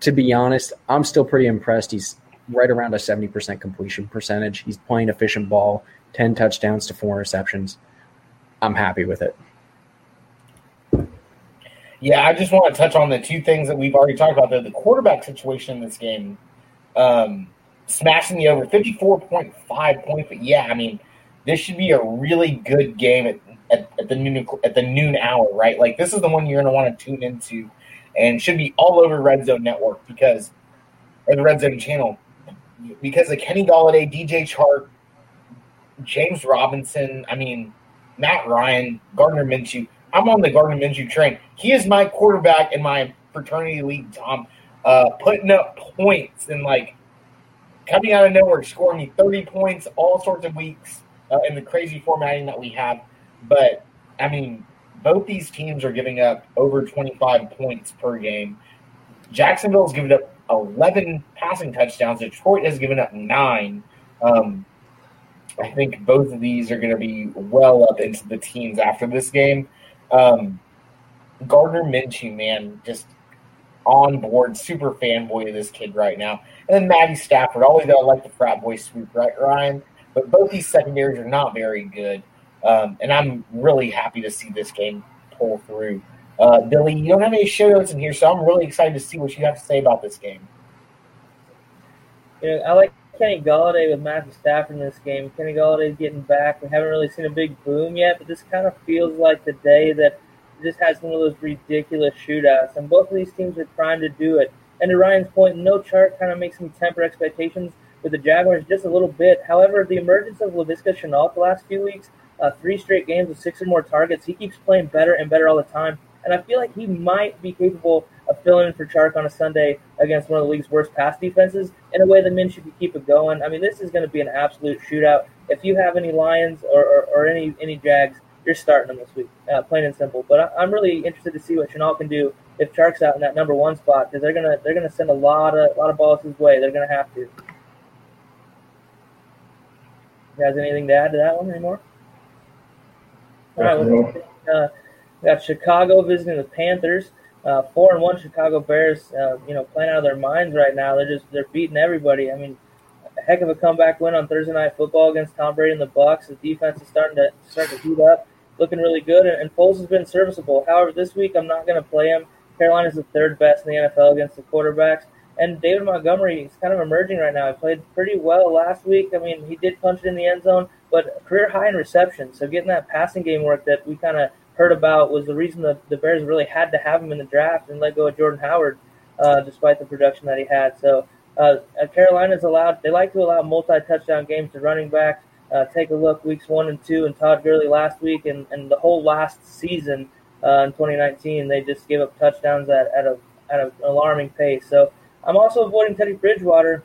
to be honest, I'm still pretty impressed. He's right around a 70% completion percentage. He's playing efficient ball, 10 touchdowns to four receptions. I'm happy with it. Yeah, I just want to touch on the two things that we've already talked about. The, the quarterback situation in this game, um, smashing the over 54.5 points. But yeah, I mean, this should be a really good game at at, at, the noon at the noon hour, right? Like this is the one you're going to want to tune into, and should be all over Red Zone Network because or the Red Zone channel because of Kenny Golladay, DJ Chark, James Robinson. I mean, Matt Ryan, Gardner Minshew. I'm on the Gardner Minshew train. He is my quarterback in my fraternity league, Tom. Uh, putting up points and like coming out of nowhere, scoring me 30 points all sorts of weeks uh, in the crazy formatting that we have. But I mean, both these teams are giving up over 25 points per game. Jacksonville's giving up 11 passing touchdowns. Detroit has given up nine. Um, I think both of these are going to be well up into the teens after this game. Um, Gardner Minshew, man, just on board, super fanboy of this kid right now. And then Matty Stafford, always got to like the frat boy sweep, right, Ryan? But both these secondaries are not very good. Um, and I'm really happy to see this game pull through. Uh, Billy, you don't have any show notes in here, so I'm really excited to see what you have to say about this game. Yeah, I like Kenny Golladay with Matthew Stafford in this game. Kenny Golladay's getting back. We haven't really seen a big boom yet, but this kind of feels like the day that just has one of those ridiculous shootouts. And both of these teams are trying to do it. And to Ryan's point, no Chark kind of makes me temper expectations with the Jaguars just a little bit. However, the emergence of Laviska Shenault the last few weeks – uh, three straight games with six or more targets. He keeps playing better and better all the time. And I feel like he might be capable of filling in for Chark on a Sunday against one of the league's worst pass defenses in a way that Minshew could keep it going. I mean, this is going to be an absolute shootout. If you have any Lions or, or, or any any Jags, you're starting them this week, uh, plain and simple. But I, am really interested to see what Shenault can do if Chark's out in that number one spot because they're gonna they're gonna send a lot of a lot of balls his way. They're gonna have to. You guys, anything to add to that one anymore? All right, uh, we got Chicago visiting the Panthers. Uh, four and one Chicago Bears, uh, you know, playing out of their minds right now. They're just they're beating everybody. I mean, a heck of a comeback win on Thursday night football against Tom Brady and the Bucs. The defense is starting to start to heat up, looking really good, and, and Foles has been serviceable. However, this week I'm not going to play him Carolina's the third best in the NFL against the quarterbacks. And David Montgomery is kind of emerging right now. He played pretty well last week. I mean, he did punch it in the end zone, but career high in reception. So getting that passing game work that we kind of heard about was the reason that the Bears really had to have him in the draft and let go of Jordan Howard, uh, despite the production that he had. So uh, Carolina's allowed; they like to allow multi-touchdown games to running backs. Uh, take a look weeks one and two, and Todd Gurley last week, and, and the whole last season uh, in 2019, they just gave up touchdowns at, at a at an alarming pace. So I'm also avoiding Teddy Bridgewater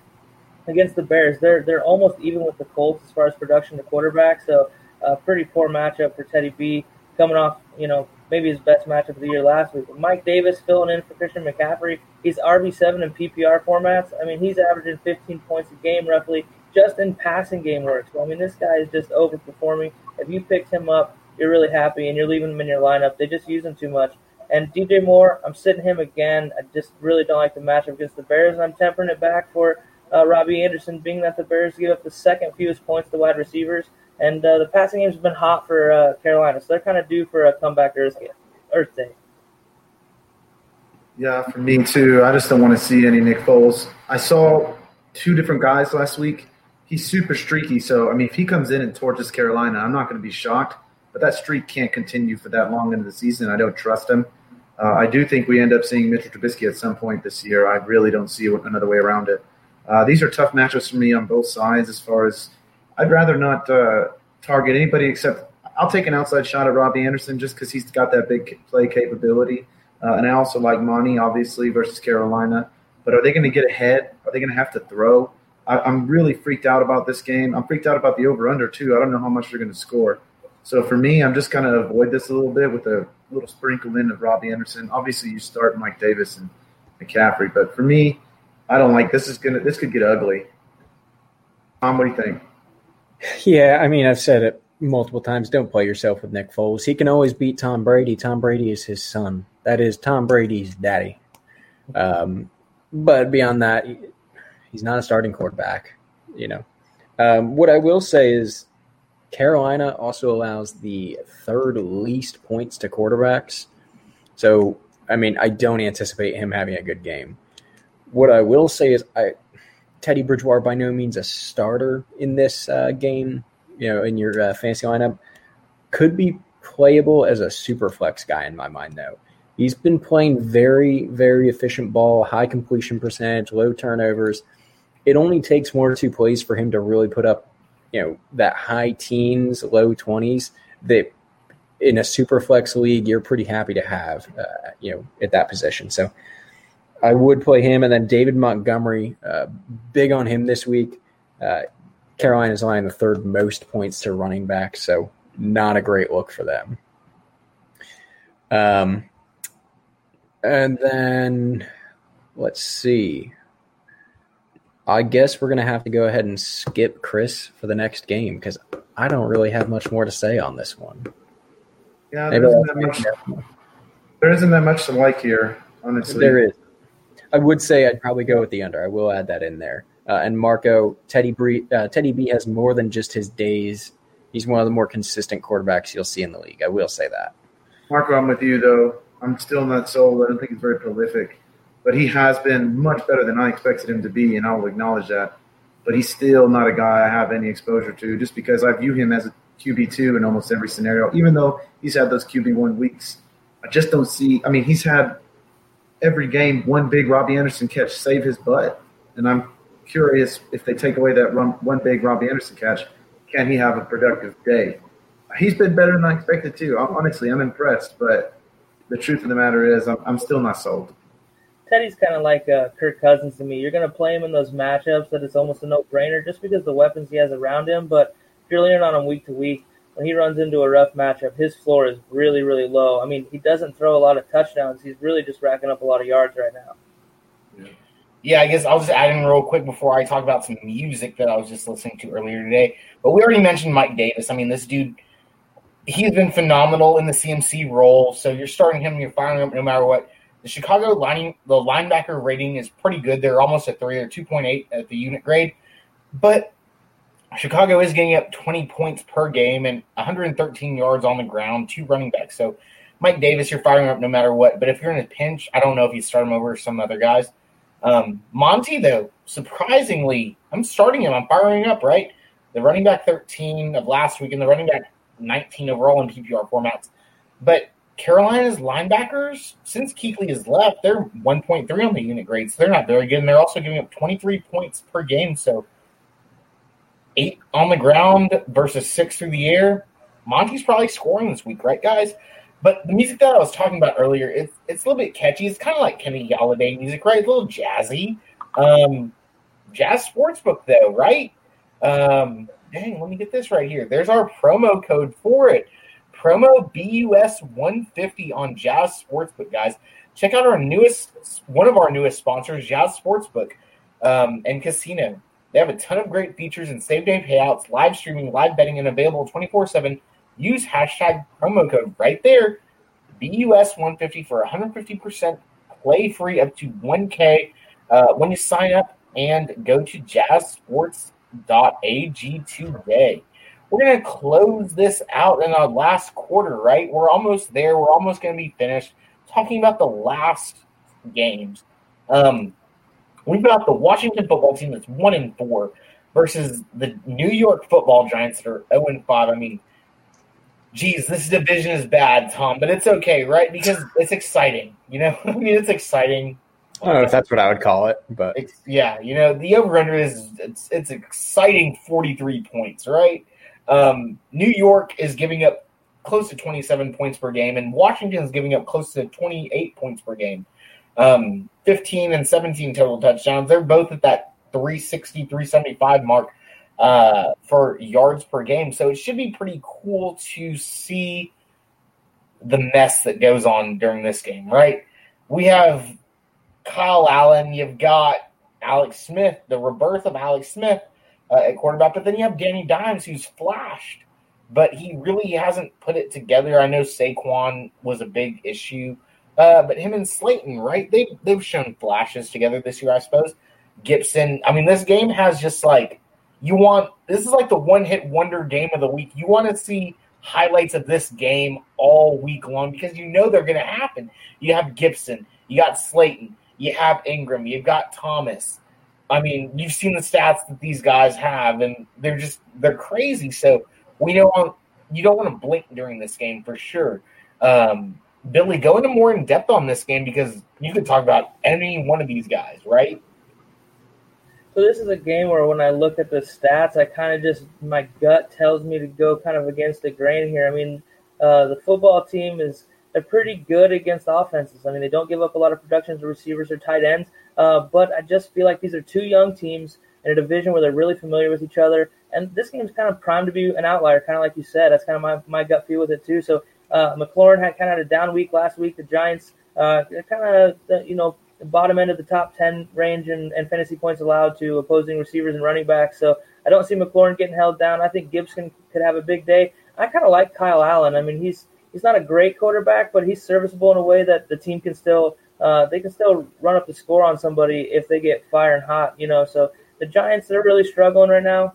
against the Bears. They're they're almost even with the Colts as far as production to quarterback. So a pretty poor matchup for Teddy B coming off, you know, maybe his best matchup of the year last week. Mike Davis filling in for Christian McCaffrey. He's RB7 in PPR formats. I mean, he's averaging 15 points a game roughly just in passing game work. So, I mean, this guy is just overperforming. If you picked him up, you're really happy and you're leaving him in your lineup. They just use him too much. And DJ Moore, I'm sitting him again. I just really don't like the matchup against the Bears, and I'm tempering it back for uh, Robbie Anderson, being that the Bears give up the second fewest points to wide receivers. And uh, the passing game's been hot for uh, Carolina, so they're kind of due for a comeback Earth, Earth Day. Yeah, for me too. I just don't want to see any Nick Foles. I saw two different guys last week. He's super streaky, so I mean, if he comes in and torches Carolina, I'm not going to be shocked. But that streak can't continue for that long into the season. I don't trust him. Uh, I do think we end up seeing Mitchell Trubisky at some point this year. I really don't see another way around it. Uh, these are tough matchups for me on both sides. As far as I'd rather not uh, target anybody except I'll take an outside shot at Robbie Anderson just because he's got that big play capability. Uh, and I also like Monty, obviously, versus Carolina. But are they going to get ahead? Are they going to have to throw? I, am really freaked out about this game. I'm freaked out about the over under, too. I don't know how much they're going to score. So for me, I'm just going to avoid this a little bit with a little sprinkle in of Robbie Anderson. Obviously, you start Mike Davis and McCaffrey. But for me, I don't like this. Is gonna this could get ugly. Tom, what do you think? Yeah, I mean, I've said it multiple times. Don't play yourself with Nick Foles. He can always beat Tom Brady. Tom Brady is his son. That is Tom Brady's daddy. Um, but beyond that, he's not a starting quarterback. You know, um, what I will say is Carolina also allows the third least points to quarterbacks. So, I mean, I don't anticipate him having a good game. What I will say is, I Teddy Bridgewater by no means a starter in this uh, game. You know, in your uh, fantasy lineup, could be playable as a super flex guy in my mind, though. He's been playing very, very efficient ball, high completion percentage, low turnovers. It only takes one or two plays for him to really put up, you know, that high teens, low twenties that in a super flex league you're pretty happy to have, uh, you know, at that position. So I would play him, and then David Montgomery, uh, big on him this week. Uh, Carolina's line the third most points to running back, so not a great look for them. Um, and then let's see. I guess we're gonna have to go ahead and skip Chris for the next game because I don't really have much more to say on this one. Yeah, there isn't, much, there isn't that much to like here, honestly. There is. I would say I'd probably go with the under. I will add that in there. Uh, and Marco Teddy B, uh, Teddy B has more than just his days. He's one of the more consistent quarterbacks you'll see in the league. I will say that. Marco, I'm with you though. I'm still not sold. I don't think he's very prolific, but he has been much better than I expected him to be, and I will acknowledge that. But he's still not a guy I have any exposure to, just because I view him as a QB two in almost every scenario. Even though he's had those QB one weeks, I just don't see. I mean, he's had every game one big Robbie Anderson catch save his butt. And I'm curious if they take away that run, one big Robbie Anderson catch, can he have a productive day? He's been better than I expected too. Honestly, I'm impressed, but the truth of the matter is, I'm, I'm still not sold. Teddy's kind of like uh, Kirk Cousins to me. You're going to play him in those matchups that it's almost a no-brainer just because the weapons he has around him. But if you're leaning on him week to week, when he runs into a rough matchup, his floor is really, really low. I mean, he doesn't throw a lot of touchdowns. He's really just racking up a lot of yards right now. Yeah, I guess I'll just add in real quick before I talk about some music that I was just listening to earlier today. But we already mentioned Mike Davis. I mean, this dude, he's been phenomenal in the CMC role. So you're starting him, you're firing him no matter what. The Chicago lining, the linebacker rating is pretty good. They're almost a three or 2.8 at the unit grade. But Chicago is getting up 20 points per game and 113 yards on the ground, two running backs. So Mike Davis, you're firing up no matter what. But if you're in a pinch, I don't know if you start him over some other guys. Um, Monty, though, surprisingly, I'm starting him. I'm firing up, right? The running back 13 of last week and the running back 19 overall in PPR formats. But Carolina's linebackers, since Kuechly has left, they're 1.3 on the unit grade, so they're not very good. And they're also giving up 23 points per game. So eight on the ground versus six through the air. Monty's probably scoring this week, right, guys? But the music that I was talking about earlier, it's it's a little bit catchy. It's kind of like Kenny Golladay music, right? It's a little jazzy. Um, jazz sportsbook, though, right? Um, dang, let me get this right here. There's our promo code for it. Promo BUS150 on Jazz Sportsbook, guys. Check out our newest, one of our newest sponsors, Jazz Sportsbook um, and Casino. They have a ton of great features and same day payouts, live streaming, live betting, and available 24 7. Use hashtag promo code right there, BUS150 for 150% play free up to 1K uh, when you sign up and go to jazzsports.ag today. We're going to close this out in our last quarter, right? We're almost there. We're almost going to be finished talking about the last games. Um, we've got the Washington football team that's one and four versus the New York football giants that are 0 and 5. I mean, geez, this division is bad, Tom, but it's okay, right? Because it's exciting. You know, [LAUGHS] I mean, it's exciting. I don't know if that's what I would call it, but It's, yeah, you know, the over under is it's it's exciting 43 points, right? Um, New York is giving up close to 27 points per game, and Washington is giving up close to 28 points per game. Um, 15 and 17 total touchdowns. They're both at that 360, 375 mark uh, for yards per game. So it should be pretty cool to see the mess that goes on during this game, right? We have Kyle Allen, you've got Alex Smith, the rebirth of Alex Smith uh, at quarterback, but then you have Danny Dimes, who's flashed, but he really hasn't put it together. I know Saquon was a big issue, uh, but him and Slayton, right? They they've shown flashes together this year, I suppose. Gibson, I mean, this game has just like you want. This is like the one hit wonder game of the week. You want to see highlights of this game all week long because you know they're going to happen. You have Gibson, you got Slayton, you have Engram, you've got Thomas. I mean, you've seen the stats that these guys have, and they're just they're crazy. So we don't you don't want to blink during this game for sure. Um, Billy, go into more in depth on this game because you could talk about any one of these guys, right? So this is a game where when I look at the stats, I kind of just my gut tells me to go kind of against the grain here. I mean, uh, the football team is they're pretty good against offenses. I mean, they don't give up a lot of production to receivers or tight ends, uh, but I just feel like these are two young teams in a division where they're really familiar with each other. And this game's kind of primed to be an outlier, kind of like you said. That's kind of my, my gut feel with it too. So uh, McLaurin had kind of had a down week last week. The Giants, uh, kind of you know bottom end of the top 10 range in, in fantasy points allowed to opposing receivers and running backs. So I don't see McLaurin getting held down. I think Gibson could have a big day. I kind of like Kyle Allen. I mean, he's he's not a great quarterback, but he's serviceable in a way that the team can still uh, they can still run up the score on somebody if they get firing hot. You know, so the Giants they're really struggling right now.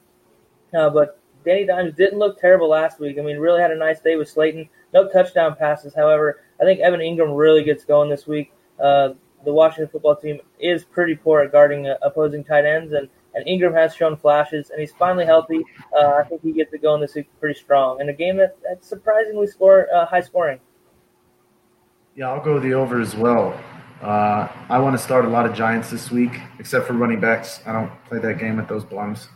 Uh, but Danny Dimes didn't look terrible last week. I mean, really had a nice day with Slayton. No touchdown passes, however. I think Evan Engram really gets going this week. Uh, the Washington football team is pretty poor at guarding uh, opposing tight ends, and, and Engram has shown flashes, and he's finally healthy. Uh, I think he gets it going this week pretty strong. In a game that, that's surprisingly score uh, high scoring. Yeah, I'll go the over as well. Uh, I want to start a lot of Giants this week, except for running backs. I don't play that game with those blums.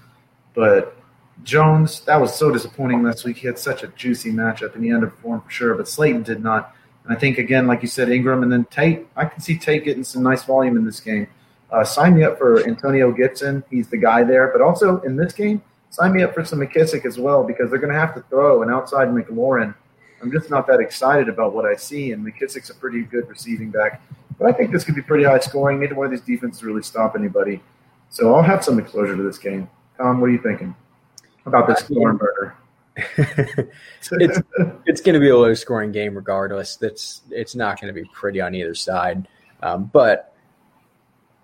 But Jones, that was so disappointing last week. He had such a juicy matchup, and he underperformed for sure. But Slayton did not. And I think again, like you said, Engram and then Tate. I can see Tate getting some nice volume in this game. Uh, sign me up for Antonio Gibson. He's the guy there. But also in this game, sign me up for some McKissick as well because they're going to have to throw an outside McLaurin. I'm just not that excited about what I see. And McKissick's a pretty good receiving back. But I think this could be pretty high scoring. Neither one of these defenses really stop anybody. So I'll have some exposure to this game. Tom, what are you thinking about this scoring burger? it's it's going to be a low scoring game regardless. That's it's not going to be pretty on either side. Um, but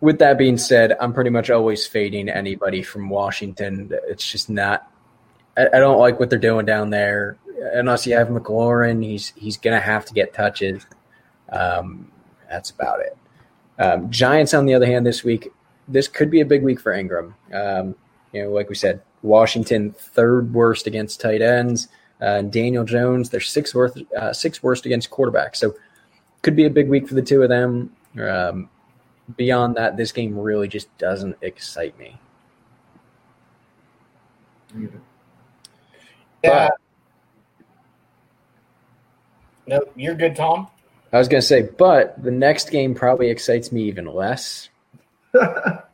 with that being said, I'm pretty much always fading anybody from Washington. It's just not. I, I don't like what they're doing down there. unless you have McLaurin, he's he's gonna have to get touches. Um, that's about it. Um, Giants, on the other hand, this week, this could be a big week for Engram. Um, you know, like we said, Washington third worst against tight ends. Uh, Daniel Jones, they're sixth worst, uh, sixth worst against quarterbacks. So could be a big week for the two of them. Um, beyond that, this game really just doesn't excite me. Yeah. no, you're good, Tom. I was going to say, but the next game probably excites me even less. [LAUGHS]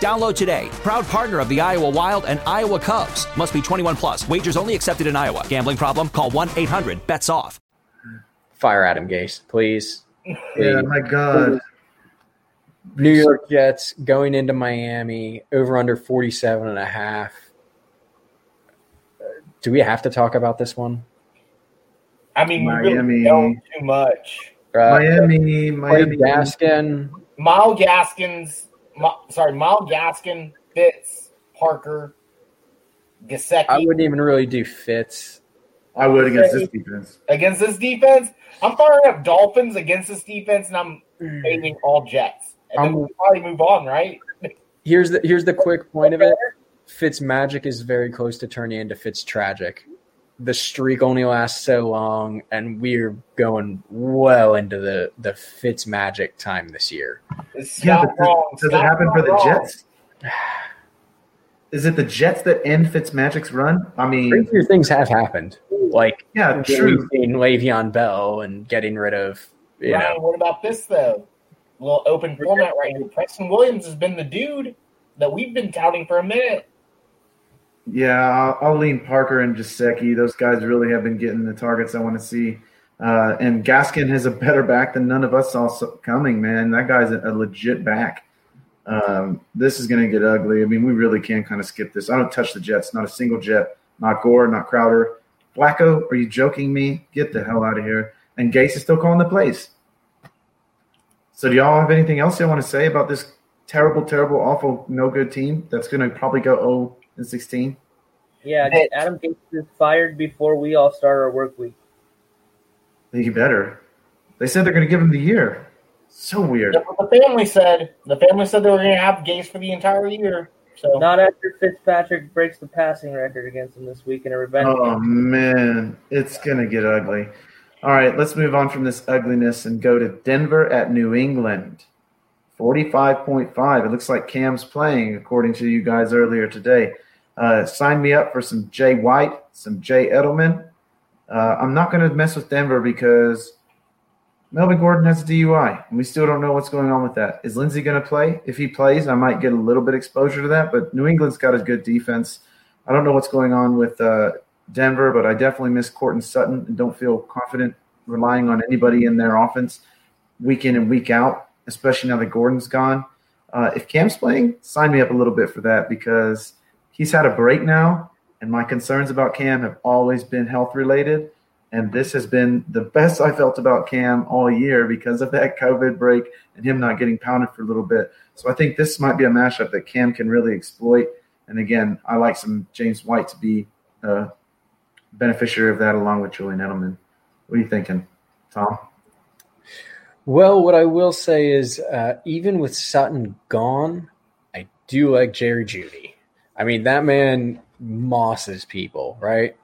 Download today. Proud partner of the Iowa Wild and Iowa Cubs. Must be 21 plus. Wagers only accepted in Iowa. Gambling problem? Call 1 800 BETS OFF. Fire Adam Gase, please. Yeah, my God. New York Jets going into Miami over under 47 and a half. Do we have to talk about this one? I mean, we Miami. really don't too much. Uh, Miami, Miami. Miami Gaskin. Myles Gaskins, Mi- sorry, Myles Gaskin, Fitz, Parker, Gesicki. I wouldn't even really do Fitz. I would against this defense. against this defense. I'm firing up Dolphins against this defense, and I'm aiming all Jets. And then I'm- we'll probably move on, right? Here's the here's the quick [LAUGHS] point of it. Fitz magic is very close to turning into Fitz tragic. The streak only lasts so long, and we're going well into the the Fitz magic time this year. It's Yeah, not but does, wrong. does it happen for the wrong. Jets? Is it the Jets that end Fitzmagic's run? I mean, Crazier things have happened, like yeah, true. releasing Le'Veon Bell and getting rid of you know what about this though? little open format right here. Preston Williams has been the dude that we've been touting for a minute. Yeah, I'll, I'll lean Parker and Gesicki. Those guys really have been getting the targets I want to see. Uh, and Gaskin has a better back than none of us saw coming, man. That guy's a, a legit back. Um, this is going to get ugly. I mean, we really can kind of skip this. I don't touch the Jets. Not a single Jet. Not Gore. Not Crowder. Flacco, are you joking me? Get the hell out of here. And Gase is still calling the plays. So, do y'all have anything else you want to say about this terrible, terrible, awful, no good team that's going to probably go 0 and 16? Yeah, Hey. Adam Gase is fired before we all start our work week. think you better. They said they're going to give him the year. So weird. That's the family said. The family said they were going to have Gase for the entire year. So Not after Fitzpatrick breaks the passing record against him this week in a revenge Oh game. man, it's going to get ugly. All right, let's move on from this ugliness and go to Denver at New England. 45.5. It looks like Cam's playing, according to you guys earlier today. Uh, sign me up for some Jay White, some Jay Edelman. Uh, I'm not going to mess with Denver because Melvin Gordon has a DUI, and we still don't know what's going on with that. Is Lindsay going to play? If he plays, I might get a little bit exposure to that, but New England's got a good defense. I don't know what's going on with uh, Denver, but I definitely miss Courtland Sutton and don't feel confident relying on anybody in their offense week in and week out, especially now that Gordon's gone. Uh, if Cam's playing, sign me up a little bit for that because he's had a break now, and my concerns about Cam have always been health related. And this has been the best I felt about Cam all year because of that [LAUGHS] COVID break and him not getting pounded for a little bit. So I think this might be a mashup that Cam can really exploit. And again, I like some James White to be a beneficiary of that along with Julian Edelman. What are you thinking, Tom? Well, what I will say is, uh, even with Sutton gone, I do like Jerry Jeudy. I mean, that man mosses people, right?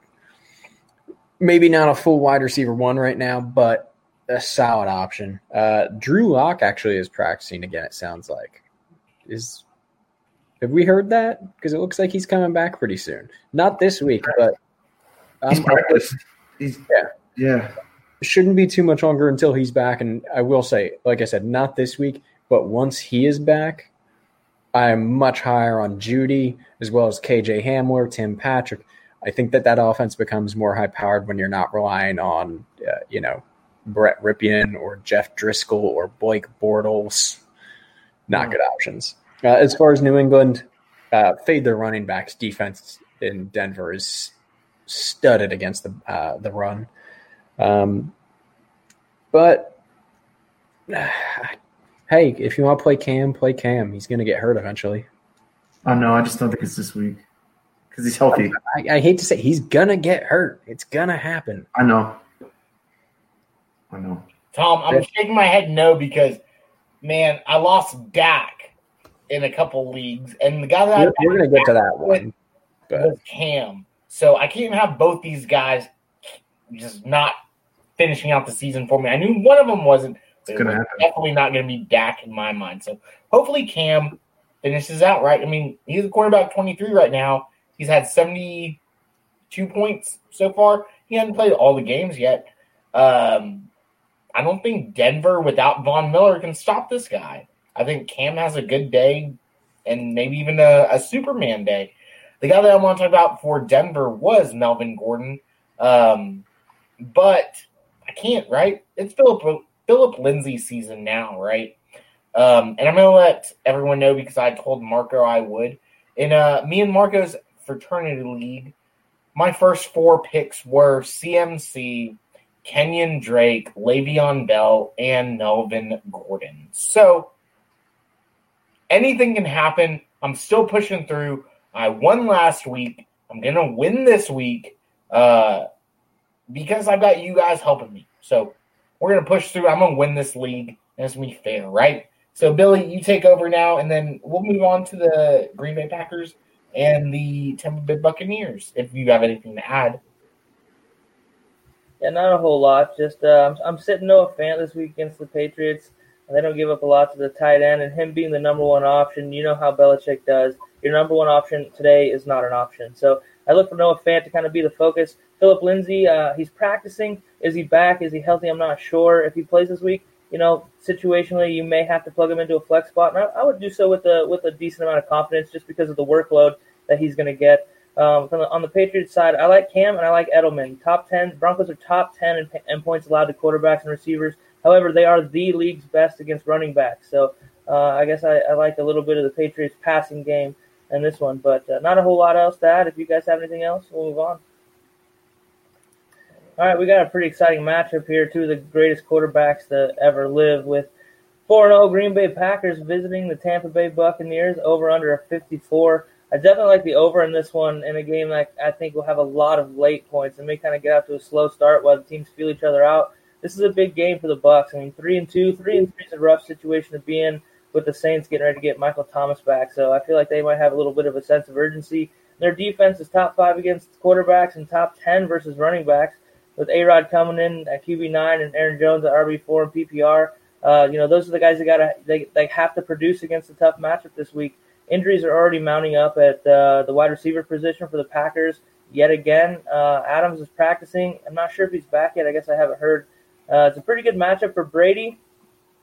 Maybe not a full wide receiver one right now, but a solid option. Uh, Drew Lock actually is practicing again. It sounds like is. Have we heard that? Because it looks like he's coming back pretty soon. Not this week, but He's um, practiced. He's Yeah. yeah. shouldn't be too much longer until he's back. And I will say, like I said, not this week, but once he is back, I'm much higher on Jeudy as well as KJ Hamler, Tim Patrick. I think that that offense becomes more high powered when you're not relying on, uh, you know, Brett Rypien or Jeff Driskel or Blake Bortles. Not good options. Uh, as far as New England, uh, fade their running backs. Defense in Denver is studded against the uh, the run. Um, but [SIGHS] hey, if you want to play Cam, play Cam. He's going to get hurt eventually. I know. I just don't think it's this week because he's healthy. I, I hate to say he's going to get hurt. It's going to happen. I know. I know. Tom, I'm shaking my head no because, man, I lost Dak in a couple leagues, and the guy that We're, I we're going to get to that one. But was Cam. So I can't even have both these guys just not finishing out the season for me. I knew one of them wasn't. It's it was happen. Definitely not going to be Dak in my mind. So hopefully Cam finishes out right. I mean, he's a quarterback 23 right now. He's had 72 points so far. He hasn't played all the games yet. Um, I don't think Denver without Von Miller can stop this guy. I think Cam has a good day and maybe even a, a Superman day. The guy that I want to talk about for Denver was Melvin Gordon. Um, but I can't, right? It's Philip Philip Lindsay season now, right? Um, and I'm gonna let everyone know because I told Marco I would. In uh, me and Marco's fraternity league, my first four picks were CMC, Kenyon Drake, Le'Veon Bell, and Melvin Gordon. So anything can happen. I'm still pushing through. I won last week. I'm gonna win this week uh, because I've got you guys helping me. So we're gonna push through. I'm gonna win this league, and it's gonna be fair, right? So Billy, you take over now, and then we'll move on to the Green Bay Packers and the Tampa Bay Buccaneers. If you have anything to add, Yeah, not a whole lot. Just uh, I'm, I'm sitting Noah Fant this week against the Patriots, they don't give up a lot to the tight end. And him being the number one option, you know how Belichick does. Your number one option today is not an option. So I look for Noah Fant to kind of be the focus. Philip Lindsay, uh, he's practicing. Is he back? Is he healthy? I'm not sure. If he plays this week, you know, situationally, you may have to plug him into a flex spot, and I, I would do so with a with a decent amount of confidence, just because of the workload that he's going to get. Um, on, the, on the Patriots side, I like Cam and I like Edelman. Top ten Broncos are top ten in, in points allowed to quarterbacks and receivers. However, they are the league's best against running backs. So uh, I guess I, I like a little bit of the Patriots passing game in this one, but uh, not a whole lot else to add. If you guys have anything else, we'll move on. All right, we got a pretty exciting matchup here. Two of the greatest quarterbacks to ever live with 4 0 Green Bay Packers visiting the Tampa Bay Buccaneers over under a 54. I definitely like the over in this one in a game that I think will have a lot of late points and may kind of get out to a slow start while the teams feel each other out. This is a big game for the Bucks. I mean, three and two, three and three is a rough situation to be in with the Saints getting ready to get Michael Thomas back. So I feel like they might have a little bit of a sense of urgency. Their defense is top five against quarterbacks and top ten versus running backs. With A Rod coming in at QB nine and Aaron Jones at RB four and PPR, uh, you know those are the guys that got to they, they have to produce against a tough matchup this week. Injuries are already mounting up at uh, the wide receiver position for the Packers yet again. Uh, Adams is practicing. I'm not sure if he's back yet. I guess I haven't heard. Uh, it's a pretty good matchup for Brady.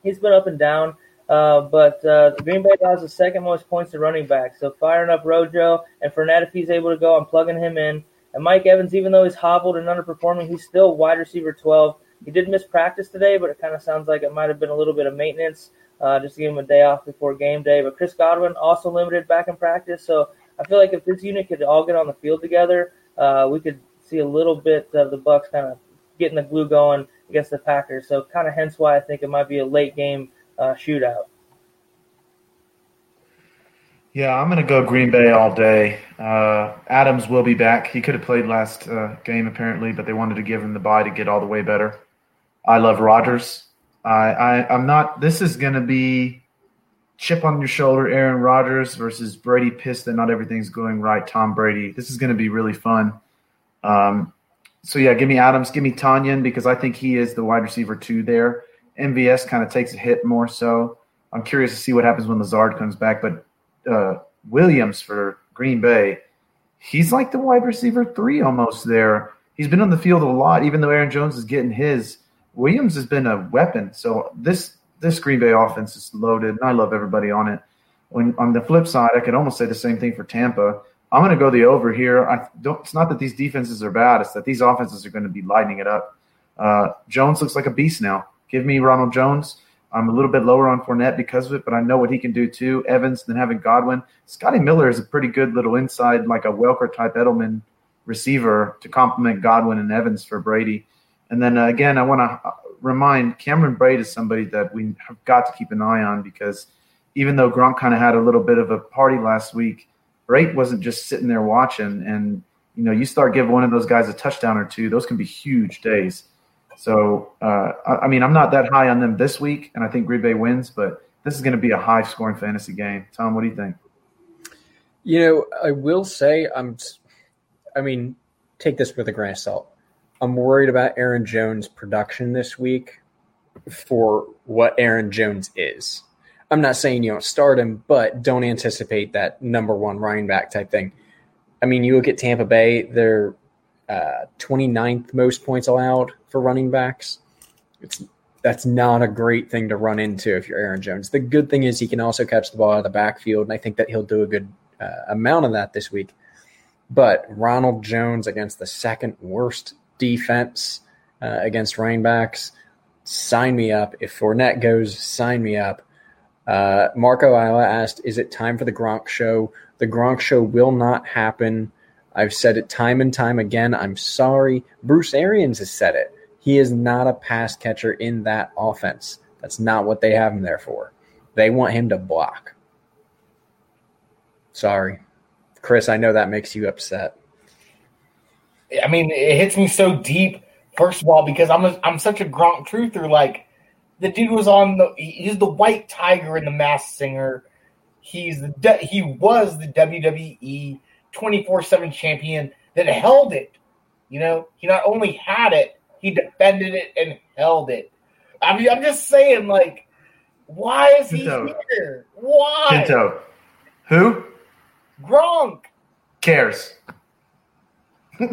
He's been up and down, uh, but uh, Green Bay allows the second most points to running back. So firing up Rojo and Fournette if he's able to go, I'm plugging him in. And Mike Evans, even though he's hobbled and underperforming, he's still wide receiver 12. He did miss practice today, but it kind of sounds like it might have been a little bit of maintenance uh, just give him a day off before game day. But Chris Godwin also limited back in practice, so I feel like if this unit could all get on the field together, uh, we could see a little bit of the Bucks kind of getting the glue going against the Packers. So kind of hence why I think it might be a late game uh, shootout. Yeah, I'm going to go Green Bay all day. Uh, Adams will be back. He could have played last uh, game apparently, but they wanted to give him the bye to get all the way better. I love Rodgers. I, I I'm not. This is going to be chip on your shoulder, Aaron Rodgers versus Brady. Pissed that not everything's going right. Tom Brady. This is going to be really fun. Um, so yeah, give me Adams, give me Tonyan because I think he is the wide receiver two there. MVS kind of takes a hit more so. I'm curious to see what happens when Lazard comes back, but uh, Williams for Green Bay, he's like the wide receiver three almost there. He's been on the field a lot, even though Aaron Jones is getting his. Williams has been a weapon. So this this Green Bay offense is loaded, and I love everybody on it. When on the flip side, I could almost say the same thing for Tampa. I'm going to go the over here. I don't. It's not that these defenses are bad; it's that these offenses are going to be lighting it up. Uh, Jones looks like a beast now. Give me Ronald Jones. I'm a little bit lower on Fournette because of it, but I know what he can do too. Evans, then having Godwin. Scotty Miller is a pretty good little inside, like a Welker type Edelman receiver to complement Godwin and Evans for Brady. And then uh, again, I want to remind Cameron Brate is somebody that we have got to keep an eye on because even though Gronk kind of had a little bit of a party last week, Brate wasn't just sitting there watching. And you know, you start giving one of those guys a touchdown or two; those can be huge days. So, uh, I, I, mean, I'm not that high on them this week, and I think Green Bay wins, but this is going to be a high scoring fantasy game. Tom, what do you think? You know, I will say, I'm, I mean, take this with a grain of salt. I'm worried about Aaron Jones' production this week for what Aaron Jones is. I'm not saying you don't start him, but don't anticipate that number one running back type thing. I mean, you look at Tampa Bay, they're uh, 29th most points allowed for running backs. It's that's not a great thing to run into if you're Aaron Jones. The good thing is he can also catch the ball out of the backfield, and I think that he'll do a good uh, amount of that this week. But Ronald Jones against the second worst defense uh, against running backs, sign me up. If Fournette goes, sign me up. Uh, Marco Ayala asked, "Is it time for the Gronk show?" The Gronk show will not happen I've said it time and time again. I'm sorry. Bruce Arians has said it. He is not a pass catcher in that offense. That's not what they have him there for. They want him to block. Sorry. Chris, I know that makes you upset. I mean, it hits me so deep. First of all, because I'm a, I'm such a Gronk truther. Like the dude was on the he's the white tiger in the Masked Singer. He's the he was the WWE 24 7 champion that held it. You know, he not only had it, he defended it and held it. I mean, I'm just saying, like, why is he here? Why? Pinto. Who? Gronk. Cares. [LAUGHS] okay.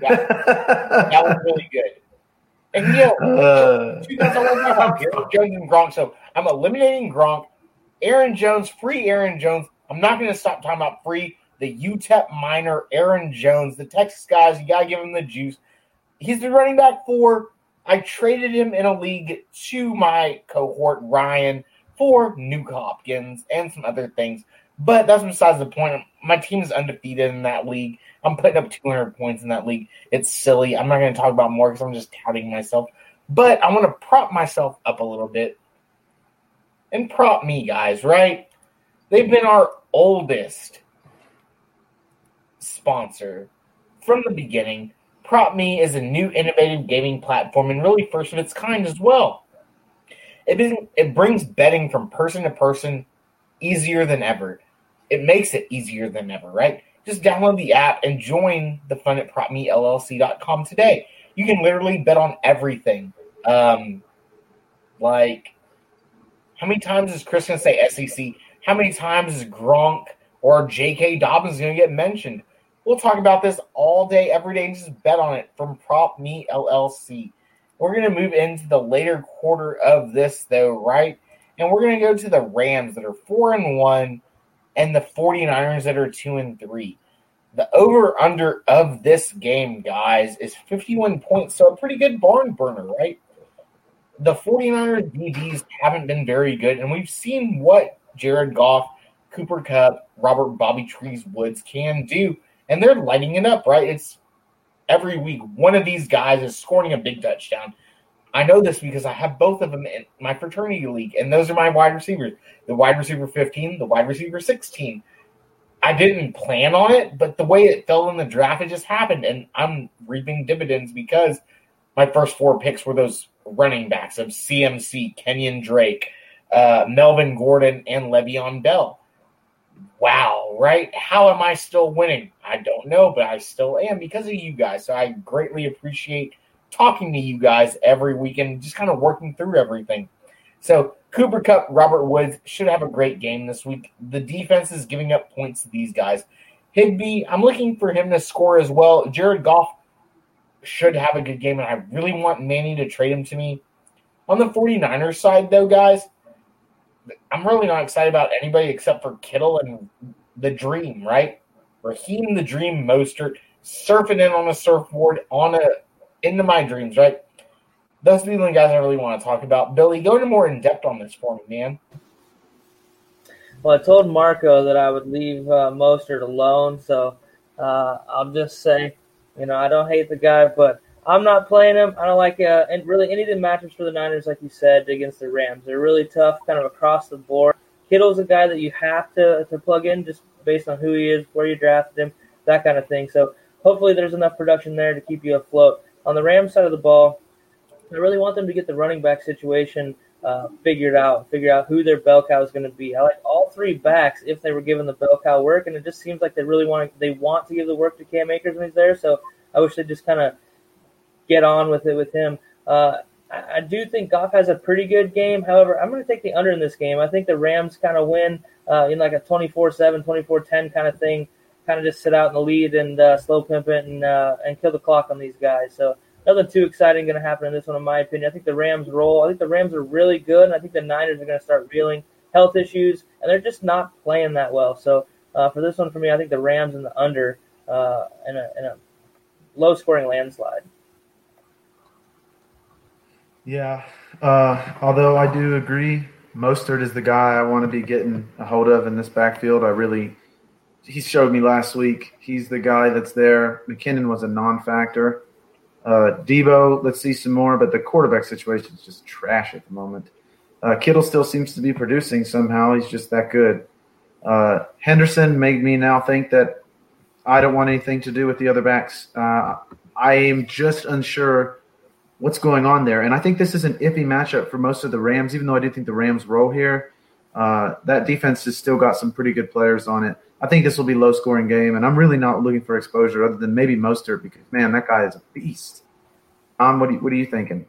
That was really good. And you know, uh, two guys I about Aaron Jones and Gronk. So I'm eliminating Gronk. Aaron Jones, free Aaron Jones. I'm not going to stop talking about free. The UTEP Miner, Aaron Jones, the Texas guys, you got to give him the juice. He's the running back for. I traded him in a league to my cohort, Ryan, for Nuke Hopkins and some other things. But that's besides the point. My team is undefeated in that league. I'm putting up 200 points in that league. It's silly. I'm not going to talk about more because I'm just touting myself. But I want to prop myself up a little bit and prop me, guys, right? They've been our oldest sponsor from the beginning. PropMe is a new innovative gaming platform and really first of its kind as well. It, brings betting from person to person easier than ever. It makes it easier than ever, right? Just download the app and join the fun at propmellc.com today. You can literally bet on everything. Um, like, how many times is Chris going to say SEC? How many times is Gronk or J.K. Dobbins going to get mentioned? We'll talk about this all day, every day, and just bet on it from Prop Me LLC. We're going to move into the later quarter of this, though, right? And we're going to go to the Rams that are 4 and 1 and the 49ers that are 2 and 3. The over under of this game, guys, is 51 points. So a pretty good barn burner, right? The 49ers DBs haven't been very good, and we've seen what Jared Goff, Cooper Kupp, Robert Bobby Trees Woods can do. And they're lighting it up, right? It's every week one of these guys is scoring a big touchdown. I know this because I have both of them in my fraternity league, and those are my wide receivers the wide receiver 15, the wide receiver 16. I didn't plan on it, but the way it fell in the draft, it just happened. And I'm reaping dividends because my first four picks were those running backs of CMC, Kenyon Drake, uh, Melvin Gordon, and Le'Veon Bell. wow, right? How am I still winning? I don't know, but I still am because of you guys. So I greatly appreciate talking to you guys every weekend, just kind of working through everything. So Cooper Kupp, Robert Woods should have a great game this week. The defense is giving up points to these guys. Higbee, I'm looking for him to score as well. Jared Goff should have a good game, and I really want Manny to trade him to me. On the 49ers side, though, guys, I'm really not excited about anybody except for Kittle and the Dream, right? Raheem the Dream Mostert surfing in on a surfboard on a into my dreams, right? Those are the only guys I really want to talk about. Billy, go into more in depth on this for me, man. Well, I told Marco that I would leave uh, Mostert alone, so uh, I'll just say, you know, I don't hate the guy, but I'm not playing him. I don't like uh, and really any of the matchups for the Niners, like you said, against the Rams. They're really tough, kind of across the board. Kittle's a guy that you have to to plug in just based on who he is, where you drafted him, that kind of thing. So hopefully there's enough production there to keep you afloat. On the Rams side of the ball, I really want them to get the running back situation uh, figured out, figure out who their bell cow is going to be. I like all three backs if they were given the bell cow work, and it just seems like they really want to, they want to give the work to Cam Akers when he's there. So I wish they just kind of get on with it with him. Uh, I, I, do think Goff has a pretty good game. However, I'm going to take the under in this game. I think the Rams kind of win uh, in like a 24-7, 24-10 kind of thing. Kind of just sit out in the lead and uh, slow pimp it and uh, and kill the clock on these guys. So nothing too exciting going to happen in this one, in my opinion. I think the Rams roll. I think the Rams are really good, and I think the Niners are going to start reeling health issues, and they're just not playing that well. So uh, for this one, for me, I think the Rams and the under uh, in a, in a low scoring landslide. Yeah. Uh, although I do agree, Mostert is the guy I want to be getting a hold of in this backfield. I really, he showed me last week. He's the guy that's there. McKinnon was a non-factor. Uh, Deebo, let's see some more, but the quarterback situation is just trash at the moment. Uh, Kittle still seems to be producing somehow. He's just that good. Uh, Henderson made me now think that I don't want anything to do with the other backs. Uh, I am just unsure what's going on there. And I think this is an iffy matchup for most of the Rams, even though I do think the Rams roll here. Uh, that defense has still got some pretty good players on it. I think this will be low scoring game, and I'm really not looking for exposure other than maybe Mostert because man, that guy is a beast. Um, what are you, what are you thinking?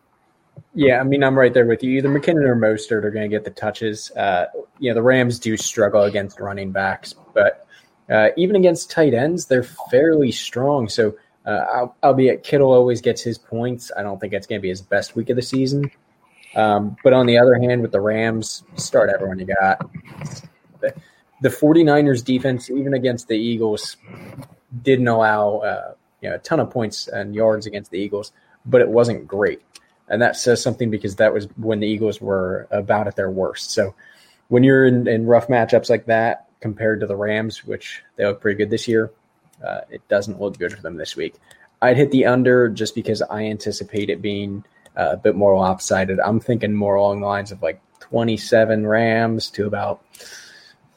Yeah, I mean, I'm right there with you. Either McKinnon or Mostert are going to get the touches. Uh, you know, the Rams do struggle against running backs, but uh, even against tight ends, they're fairly strong. So uh, albeit Kittle always gets his points. I don't think it's going to be his best week of the season. Um, but on the other hand, with the Rams, start everyone you got. The, the 49ers defense, even against the Eagles, didn't allow uh, you know, a ton of points and yards against the Eagles, but it wasn't great. And that says something because that was when the Eagles were about at their worst. So when you're in, in rough matchups like that compared to the Rams, which they look pretty good this year, uh, it doesn't look good for them this week. I'd hit the under just because I anticipate it being uh, a bit more lopsided. I'm thinking more along the lines of like 27 Rams to about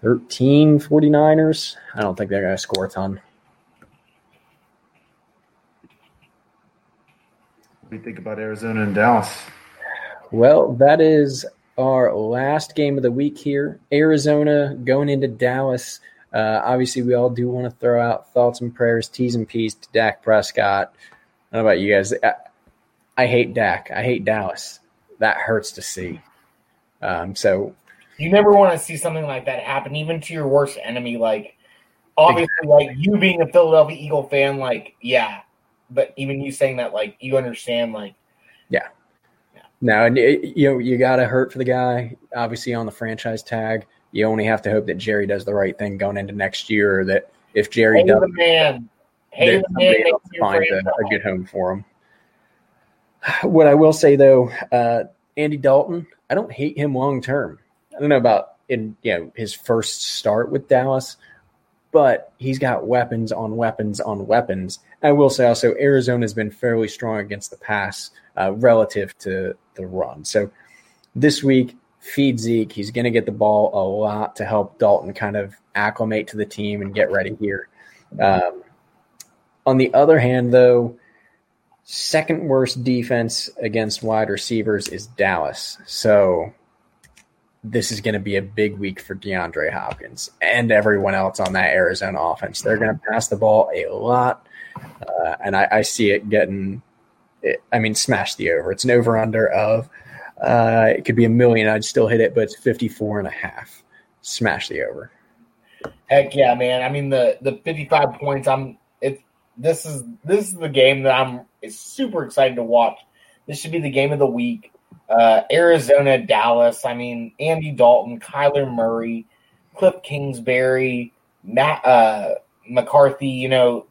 13 49ers. I don't think they're going to score a ton. What do you think about Arizona and Dallas? Well, that is our last game of the week here. Arizona going into Dallas. Uh, obviously, we all do want to throw out thoughts and prayers, T's and P's to Dak Prescott. I don't know about you guys. I, I hate Dak. I hate Dallas. That hurts to see. Um, so you never want to see something like that happen, even to your worst enemy. Like, obviously, like you being a Philadelphia Eagle fan, like, yeah, but even you saying that, like, you understand, like, yeah, yeah. No, and you know, you got to hurt for the guy. Obviously, on the franchise tag, you only have to hope that Jerry does the right thing going into next year, or that if Jerry hey, does, the man, hey, man find a, a, good home for him. What I will say though, uh, Andy Dalton, I don't hate him long term. I don't know about in you know his first start with Dallas, but he's got weapons on weapons on weapons. I will say also Arizona's been fairly strong against the pass uh, relative to the run. So this week feed Zeke. He's going to get the ball a lot to help Dalton kind of acclimate to the team and get ready here. Um, on the other hand, though, second worst defense against wide receivers is Dallas. So this is going to be a big week for DeAndre Hopkins and everyone else on that Arizona offense. They're going to pass the ball a lot, uh, and I, I, see it getting. It, I mean, smash the over. It's an over under of. Uh, it could be a million. I'd still hit it, but it's 54 and a half. Smash the over. Heck yeah, man! I mean the the 55 points. I'm it. This is this is the game that I'm super excited to watch. This should be the game of the week. Uh, Arizona, Dallas. I mean, Andy Dalton, Kyler Murray, Cliff Kingsbury, Matt uh, McCarthy. You know,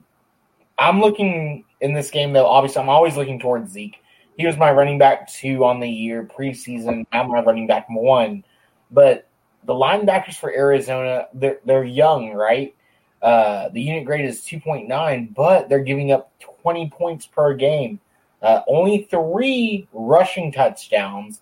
I'm looking in this game though. Obviously, I'm always looking towards Zeke. He was my running back two on the year preseason. I'm my running back one. But the linebackers for Arizona, they're they're young, right? Uh, the unit grade is 2.9, but they're giving up 20 points per game. Uh, only three rushing touchdowns.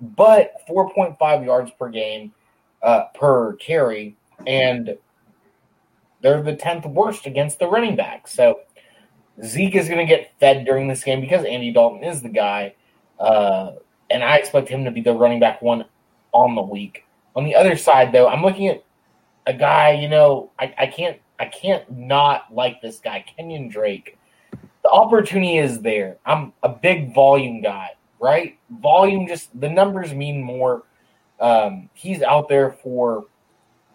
But 4.5 yards per game uh, per carry, and they're the 10th worst against the running back. So Zeke is going to get fed during this game because Andy Dalton is the guy. Uh, and I expect him to be the running back one on the week. On the other side, though, I'm looking at a guy, you know, I, I can't I can't not like this guy, Kenyon Drake. The opportunity is there. I'm a big volume guy, right? Volume just the numbers mean more. Um, he's out there for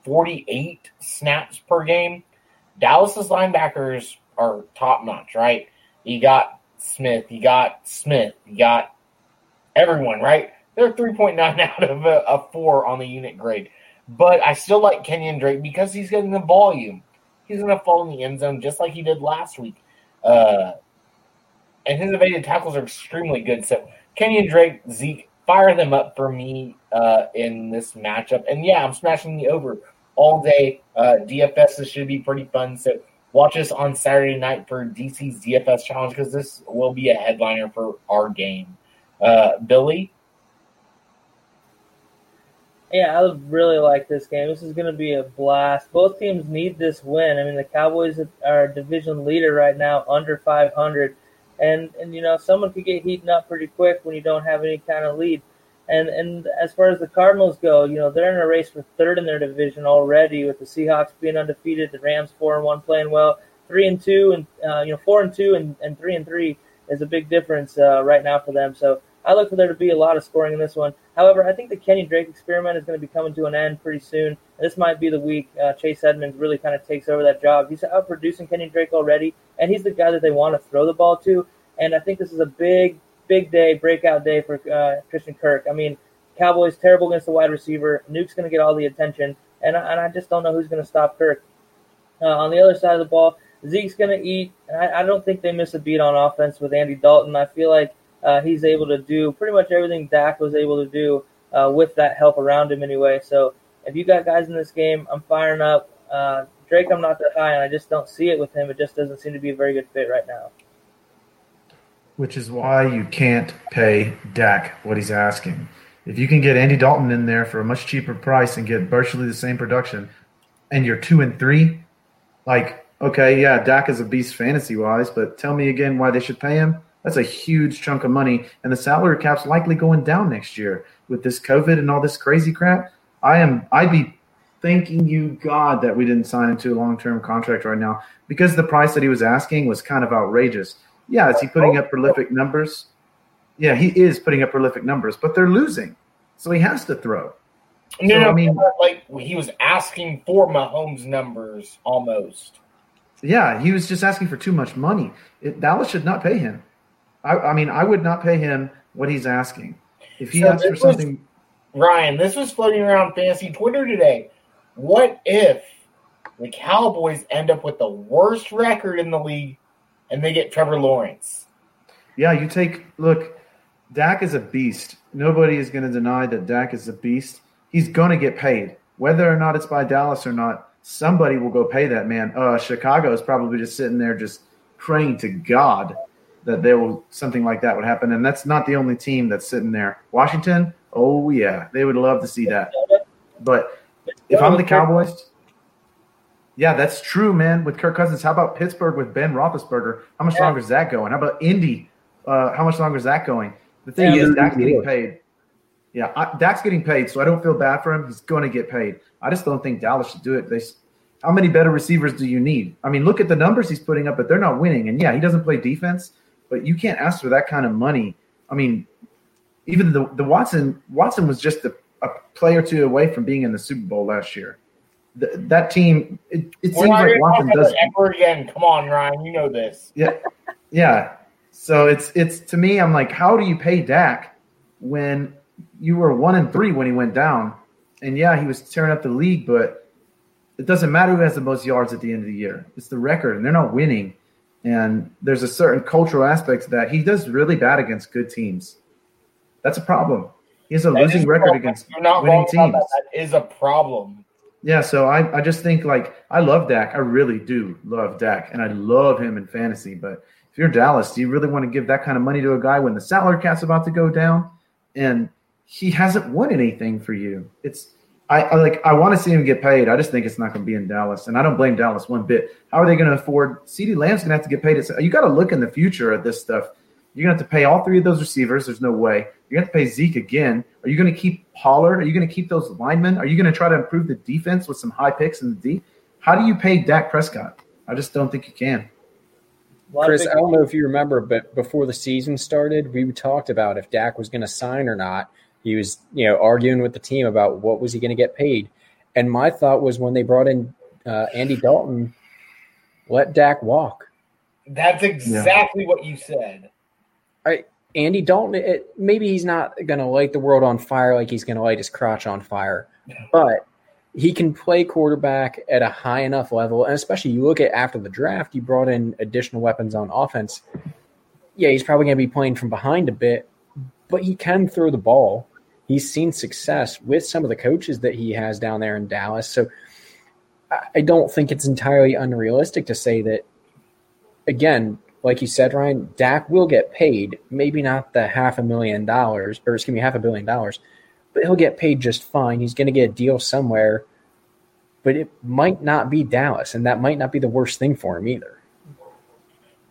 48 snaps per game. Dallas's linebackers are top notch, right? You got Smith, you got Smith, you got everyone, right? They're 3.9 [LAUGHS] out of a, a four on the unit grade. But I still like Kenyon Drake because he's getting the volume he's going to fall in the end zone just like he did last week. Uh, and his evaded tackles are extremely good. So Kenyon Drake, Zeke, fire them up for me uh, in this matchup. And yeah, I'm smashing the over all day. Uh, DFS should be pretty fun. So watch us on Saturday night for DC's DFS challenge because this will be a headliner for our game. Uh, Billy, yeah, I really like this game. This is going to be a blast. Both teams need this win. I mean, the Cowboys are division leader right now, under 500, and and you know someone could get heating up pretty quick when you don't have any kind of lead. And and as far as the Cardinals go, you know they're in a race for third in their division already, with the Seahawks being undefeated, the Rams four and one playing well, three and two, and uh, you know four and two and, and three and three is a big difference uh, right now for them. So I look for there to be a lot of scoring in this one. However, I think the Kenny Drake experiment is going to be coming to an end pretty soon. This might be the week uh, Chase Edmonds really kind of takes over that job. He's outproducing Kenny Drake already, and he's the guy that they want to throw the ball to. And I think this is a big, big day, breakout day for uh, Christian Kirk. I mean, Cowboys terrible against the wide receiver. Nuke's going to get all the attention, and, and I just don't know who's going to stop Kirk. Uh, on the other side of the ball, Zeke's going to eat. I, I don't think they miss a beat on offense with Andy Dalton. I feel like uh, he's able to do pretty much everything Dak was able to do uh, with that help around him anyway. So if you got guys in this game, I'm firing up. Uh, Drake, I'm not that high, and I just don't see it with him. It just doesn't seem to be a very good fit right now. Which is why you can't pay Dak what he's asking. If you can get Andy Dalton in there for a much cheaper price and get virtually the same production, and you're two and three, like okay, yeah, Dak is a beast fantasy wise, but tell me again why they should pay him. That's a huge chunk of money, and the salary cap's likely going down next year with this COVID and all this crazy crap. I am. I'd be thanking you God that we didn't sign him to a long term contract right now because the price that he was asking was kind of outrageous. Yeah, is he putting up prolific numbers? Yeah, he is putting up prolific numbers, but they're losing, so he has to throw. No, so, no, I mean, like he was asking for Mahomes numbers almost. Yeah, he was just asking for too much money. It, Dallas should not pay him. I, I, mean, I would not pay him what he's asking. If he so asks for something, Ryan, this was floating around fantasy Twitter today. What if the Cowboys end up with the worst record in the league and they get Trevor Lawrence? Yeah, you take look. Dak is a beast. Nobody is going to deny that Dak is a beast. he's going to get paid. Whether or not it's by Dallas or not, somebody will go pay that man. Uh, Chicago is probably just sitting there just praying to God that there will something like that would happen. And that's not the only team that's sitting there. Washington, oh yeah, they would love to see that. But if I'm the Cowboys, yeah, that's true, man. With Kirk Cousins, how about Pittsburgh with Ben Roethlisberger? How much Yeah. longer is that going? How about Indy? Uh, how much longer is that going? The thing Yeah, is, Dak's getting paid. Yeah, I, Dak's getting paid, so I don't feel bad for him. He's going to get paid. I just don't think Dallas should do it. They, how many better receivers do you need? I mean, look at the numbers he's putting up, but they're not winning. And yeah, he doesn't play defense, but you can't ask for that kind of money. I mean, even the the Watson Watson was just a, a play or two away from being in the Super Bowl last year. Th that team, it, it seems like Watson does. ever again. Come on, Ryan. You know this. Yeah, yeah. So it's it's to me, I'm like, how do you pay Dak when you were one and three when he went down? And yeah, he was tearing up the league, but it doesn't matter who has the most yards at the end of the year. It's the record, and they're not winning. And there's a certain cultural aspect to that. He does really bad against good teams. That's a problem. He has a That losing record against winning wrong teams. that. That is a problem. Yeah, so I, I just think like I love Dak. I really do love Dak, and I love him in fantasy. But if you're Dallas, do you really want to give that kind of money to a guy when the salary cap's about to go down and he hasn't won anything for you? It's I, I like I want to see him get paid. I just think it's not going to be in Dallas, and I don't blame Dallas one bit. How are they going to afford? Ceedee Lamb's going to have to get paid. It's- You got to look in the future at this stuff. You're going to have to pay all three of those receivers. There's no way. You're going to have to pay Zeke again. Are you going to keep Pollard? Are you going to keep those linemen? Are you going to try to improve the defense with some high picks in the D? How do you pay Dak Prescott? I just don't think you can. A lot of Chris, I don't know if you remember, but before the season started, we talked about if Dak was going to sign or not. He was, you know, arguing with the team about what was he going to get paid. And my thought was when they brought in uh, Andy Dalton, let Dak walk. That's exactly what you said. Andy Dalton, it, maybe he's not going to light the world on fire like he's going to light his crotch on fire, but he can play quarterback at a high enough level. And especially you look at after the draft, you brought in additional weapons on offense. Yeah, he's probably going to be playing from behind a bit, but he can throw the ball. He's seen success with some of the coaches that he has down there in Dallas. So I- I don't think it's entirely unrealistic to say that, again, like you said, Ryan, Dak will get paid. Maybe not the half a million dollars, or excuse me, half a billion dollars, but he'll get paid just fine. He's going to get a deal somewhere, but it might not be Dallas, and that might not be the worst thing for him either.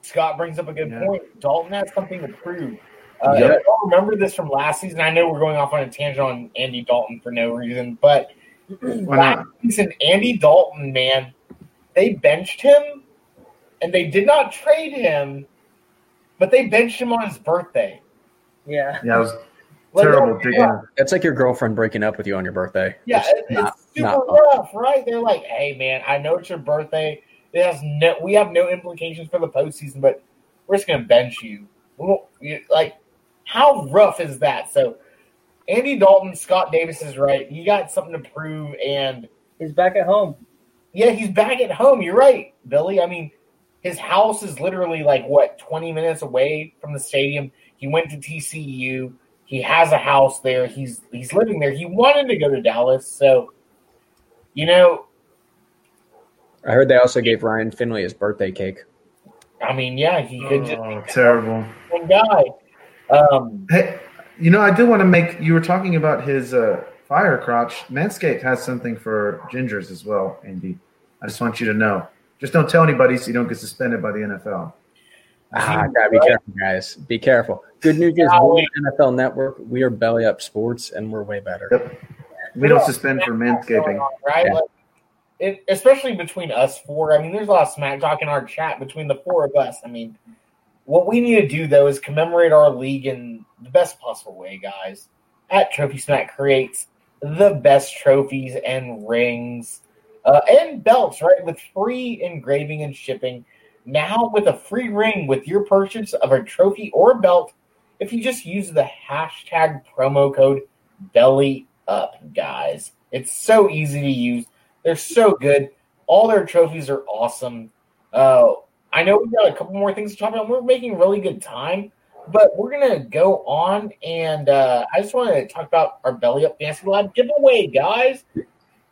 Scott brings up a good Yeah. point. Dalton has something to prove. Uh, Yeah. I don't remember this from last season. I know we're going off on a tangent on Andy Dalton for no reason, but Why last not? season, Andy Dalton, man, they benched him, and they did not trade him, but they benched him on his birthday. yeah. Yeah, it was [LAUGHS] Like, terrible. yeah, digging. That's like your girlfriend breaking up with you on your birthday. Yeah, It's it- not- super not- rough, right? They're like, "Hey, man, I know it's your birthday. It has no, we have no implications for the postseason, but we're just gonna bench you." You- Like, how rough is that? So, Andy Dalton, Scott Davis is right. He got something to prove, and He's back at home. yeah, he's back at home. You're right, Billy. I mean, his house is literally like what 20 minutes away from the stadium. He went to TCU. He has a house there. He's he's living there. He wanted to go to Dallas, so you know, I heard they also gave Ryan Finley his birthday cake. I mean, yeah, he could just Oh, terrible. one guy. Um, Hey, you know, I do want to make. You were talking about his uh, fire crotch. Manscaped has something for gingers as well, Andy. I just want you to know. Just don't tell anybody so you don't get suspended by the NFL. Ah, gotta be careful, guys. Be careful. Good news is we're NFL Network. We are belly up sports, and we're way better. Yep. We don't suspend for manscaping. right? Yeah. Like, it, especially between us four. I mean, there's a lot of smack talk in our chat between the four of us. I mean, what we need to do though is commemorate our league in the best possible way, guys. At Trophy Smack creates the best trophies and rings uh, and belts, right? With free engraving and shipping. Now with a free ring with your purchase of a trophy or belt, if you just use the hashtag promo code belly up, guys. It's so easy to use. They're so good. All their trophies are awesome. Uh, I know we've got a couple more things to talk about. We're making really good time. But we're gonna go on, and uh, I just want to talk about our Belly Up Fantasy Lab giveaway, guys.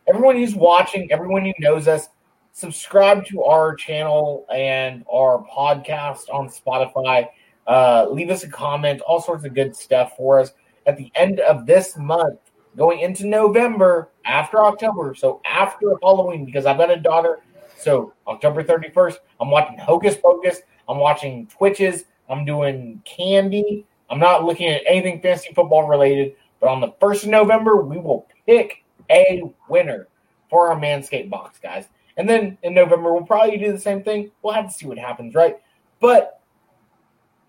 Everyone who's watching, everyone who knows us, subscribe to our channel and our podcast on Spotify. Uh, leave us a comment, all sorts of good stuff for us. At the end of this month, going into November, after October, so after Halloween, because I've got a daughter. So October 31st, I'm watching Hocus Pocus. I'm watching Twitches. I'm doing Candy. I'm not looking at anything fantasy football related. But on the 1st of November, we will pick a winner for our Manscaped box, guys. And then in November, we'll probably do the same thing. We'll have to see what happens, right? But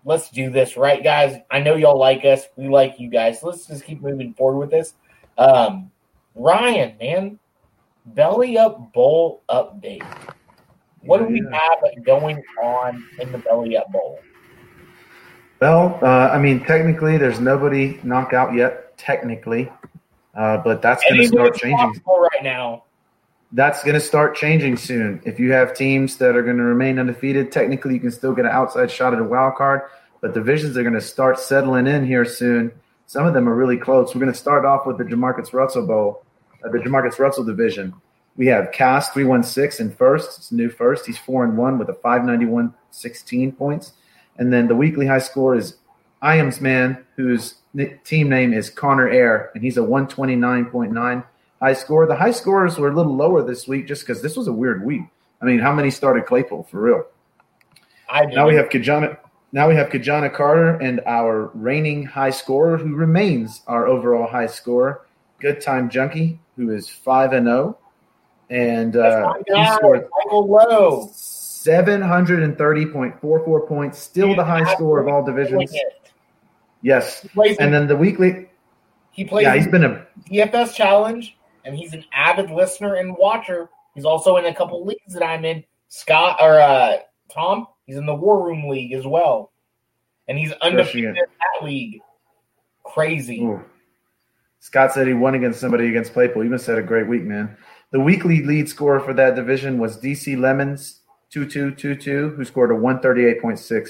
let's do this, right, guys? I know y'all like us. We like you guys. So Let's just keep moving forward with this. Um, Ryan, man, belly up bowl update. What do we have going on in the belly up bowl? Well, uh, I mean, technically, there's nobody knocked out yet, technically, uh, but that's going to start changing right now. That's going to start changing soon. If you have teams that are going to remain undefeated, technically, you can still get an outside shot at a wild card, but divisions are going to start settling in here soon. Some of them are really close. We're going to start off with the Jamarcus Russell Bowl, uh, the Jamarcus Russell division. We have Cass 316 in first. It's new first. He's 4 and 1 with a 591 16 points. And then the weekly high score is Iams Man, whose team name is Connor Air, and he's a 129.9 high score. The high scores were a little lower this week just because this was a weird week. I mean, how many started Claypool for real? I now we have Kajana. Now we have Kajana Carter and our reigning high scorer, who remains our overall high scorer, Good Time Junkie, who is five and zero, and uh, he scored Michael Lowe. 730.44 points, still the high score of all divisions. Yes. And then the weekly. He plays. Yeah, he's been a DFS challenge, and he's an avid listener and watcher. He's also in a couple leagues that I'm in. Scott or uh, Tom, he's in the War Room League as well, and he's undefeated in that league. Crazy. Ooh. Scott said he won against somebody against Claypool. He must had a great week, man. The weekly lead scorer for that division was DC Lemons 2222, who scored a 138.6.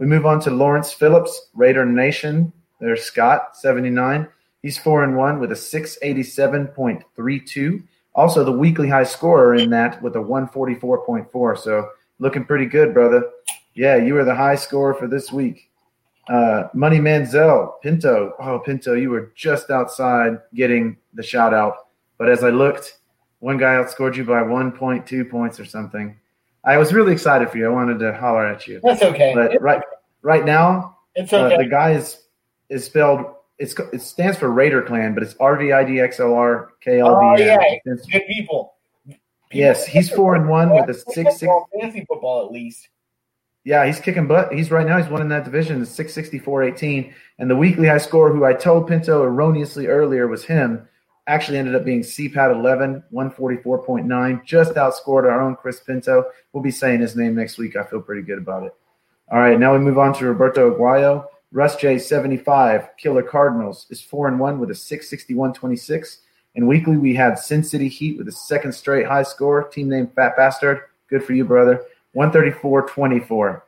We move on to Lawrence Phillips, Raider Nation. There's Scott, 79. He's 4 and 1 with a 687.32. Also, the weekly high scorer in that with a 144.4. So, looking pretty good, brother. Yeah, you were the high scorer for this week. Uh, Money Manziel, Pinto. Oh, Pinto, you were just outside getting the shout out. But as I looked, one guy outscored you by 1.2 points or something. I was really excited for you. I wanted to holler at you. That's okay. But it's right right now, it's okay. Uh, the guy is is spelled. It's it stands for Raider Clan, but it's R V I D X O R K L B. Oh yeah, good people. people. Yes, he's four and one with a six six. Fantasy football, at least. Yeah, he's kicking butt. He's right now. He's winning that division. It's 664-18. And the weekly high score, who I told Pinto erroneously earlier was him, actually ended up being CPAT 11, 144.9, just outscored our own Chris Pinto. We'll be saying his name next week. I feel pretty good about it. All right, now we move on to Roberto Aguayo. Russ J 75, Killer Cardinals is 4 and 1 with a 661.26. And weekly, we had Sin City Heat with a second straight high score. Team name Fat Bastard. Good for you, brother. 134.24.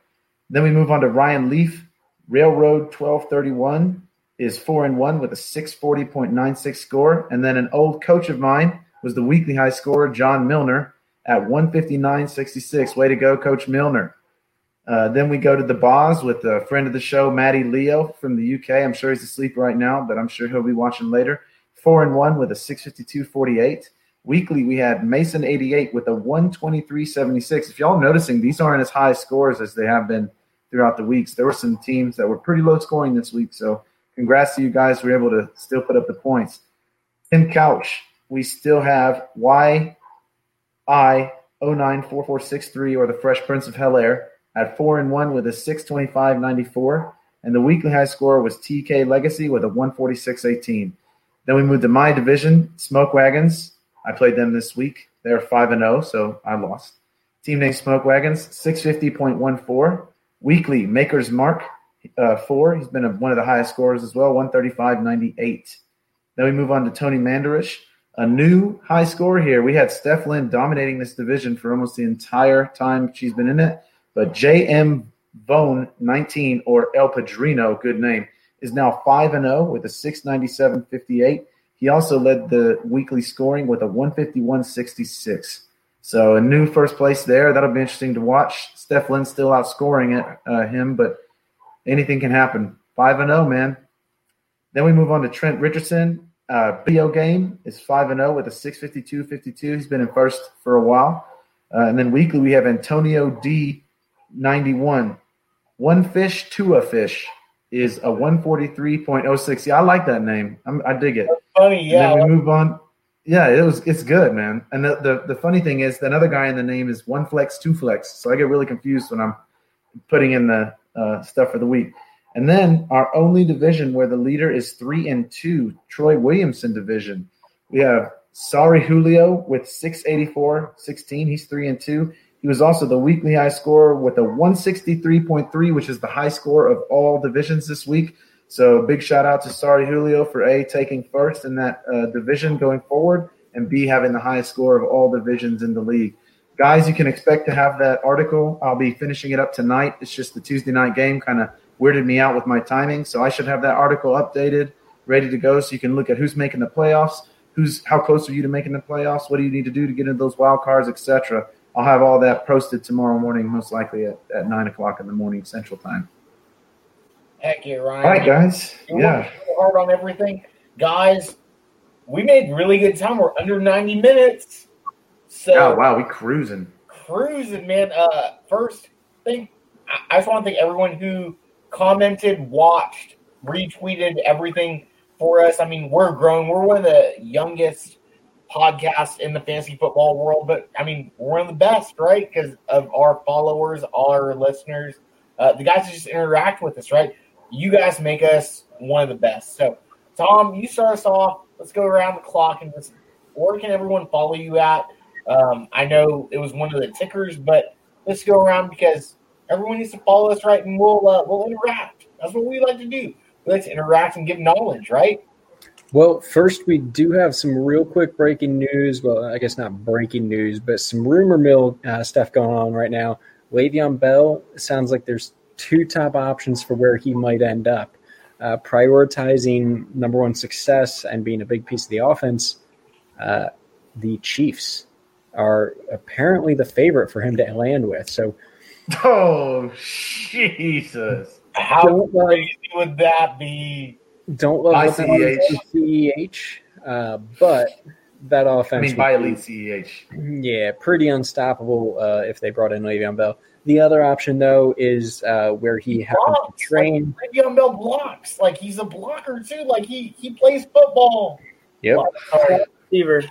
Then we move on to Ryan Leaf, Railroad 1231 is four and one with a 640.96 score. And then an old coach of mine was the weekly high scorer, John Milner, at 159.66. Way to go, Coach Milner. Uh, then we go to the Boz with a friend of the show, Matty Leo from the UK. I'm sure he's asleep right now, but I'm sure he'll be watching later. Four and one with a 652.48. Weekly, we had Mason 88 with a 123.76. If y'all noticing, these aren't as high scores as they have been throughout the weeks. There were some teams that were pretty low scoring this week, so Congrats to you guys being able to still put up the points. Tim Couch, we still have YI 094463 or the Fresh Prince of Hell Air at 4 and 1 with a 625.94. And the weekly high score was TK Legacy with a 146.18. Then we moved to my division, Smoke Wagons. I played them this week. They're 5 and 0, so I lost. Team name Smoke Wagons, 650.14. Weekly, Maker's Mark, uh, four. He's been a, one of the highest scorers as well, 135.98. Then we move on to Tony Mandarich, a new high score here. We had Steph Lynn dominating this division for almost the entire time she's been in it. But J.M. Bone 19 or El Padrino, good name, is now 5 and 0 with a 697.58. He also led the weekly scoring with a 151.66. So a new first place there. That'll be interesting to watch. Steph Lynn's still outscoring it, uh, him, but anything can happen. 5 and 0, man. Then we move on to Trent Richardson. Uh, video game is 5 and 0 with a 652.52. He's been in first for a while. Uh, and then weekly, we have Antonio D. 91. One fish to a fish is a 143.06. Yeah, I like that name. I'm, i dig it. That's funny, yeah. And then we move on. Yeah, it was it's good, man. And the, the, the funny thing is, another guy in the name is one flex, two flex. So I get really confused when I'm putting in the uh, stuff for the week. And then our only division where the leader is three and two, Troy Williamson division. We have Sorry Julio with 684, 16. He's three and two. He was also the weekly high scorer with a 163.3, which is the high score of all divisions this week. So big shout out to Sorry Julio for A, taking first in that uh, division going forward, and B, having the highest score of all divisions in the league. Guys, you can expect to have that article. I'll be finishing it up tonight. It's just the Tuesday night game kind of weirded me out with my timing. So I should have that article updated, ready to go, so you can look at who's making the playoffs, who's how close are you to making the playoffs, what do you need to do to get into those wild cards, etc. I'll have all that posted tomorrow morning, most likely at, at nine o'clock in the morning Central Time. Heck yeah, Ryan. All right, guys. You Yeah. hard on everything, guys. We made really good time. We're under ninety minutes, so Oh wow, we cruising. cruising, man. Uh, first thing, I, just want to thank everyone who commented, watched, retweeted everything for us. I mean, we're growing. We're one of the youngest podcasts in the fantasy football world, but I mean, we're one of the best, right? Because of our followers, our listeners, uh, the guys that just interact with us, right? You guys make us one of the best. So, Tom, you start us off. Let's go around the clock and just where can everyone follow you at? Um, I know it was one of the tickers, but let's go around because everyone needs to follow us, right? And we'll uh, we'll interact. That's what we like to do. We like to interact and give knowledge, right? Well, first, we do have some real quick breaking news. Well, I guess not breaking news, but some rumor mill uh, stuff going on right now. Le'Veon Bell sounds like there's two top options for where he might end up. Uh, prioritizing number one success and being a big piece of the offense, uh, the Chiefs are apparently the favorite for him to land with. So, Oh Jesus. How Don't, crazy would that be? don't love what ICEH. CEH, uh, but that I offense. mean, by be- elite CEH. Yeah, pretty unstoppable uh, if they brought in Le'Veon Bell. The other option, though, is uh, where he happens to Blocks, train. Like Le'Veon Bell blocks. Like he's a blocker too. Like he he plays football. Yep. Sorry. Receiver.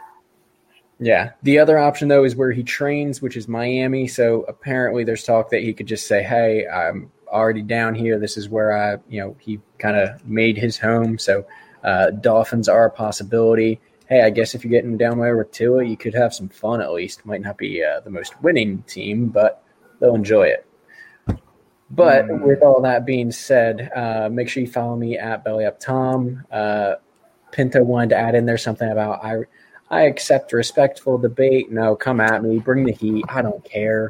Yeah. The other option, though, is where he trains, which is Miami. So apparently, there's talk that he could just say, "Hey, I'm already down here. This is where I, you know, he kind of made his home." So uh, Dolphins are a possibility. Hey, I guess if you're getting down there with Tua, you could have some fun at least. Might not be uh, the most winning team, but they'll enjoy it. But Mm. with all that being said, uh, make sure you follow me at Belly Up Tom. Uh, Pinto wanted to add in there something about I I accept respectful debate. No, come at me, bring the heat. I don't care.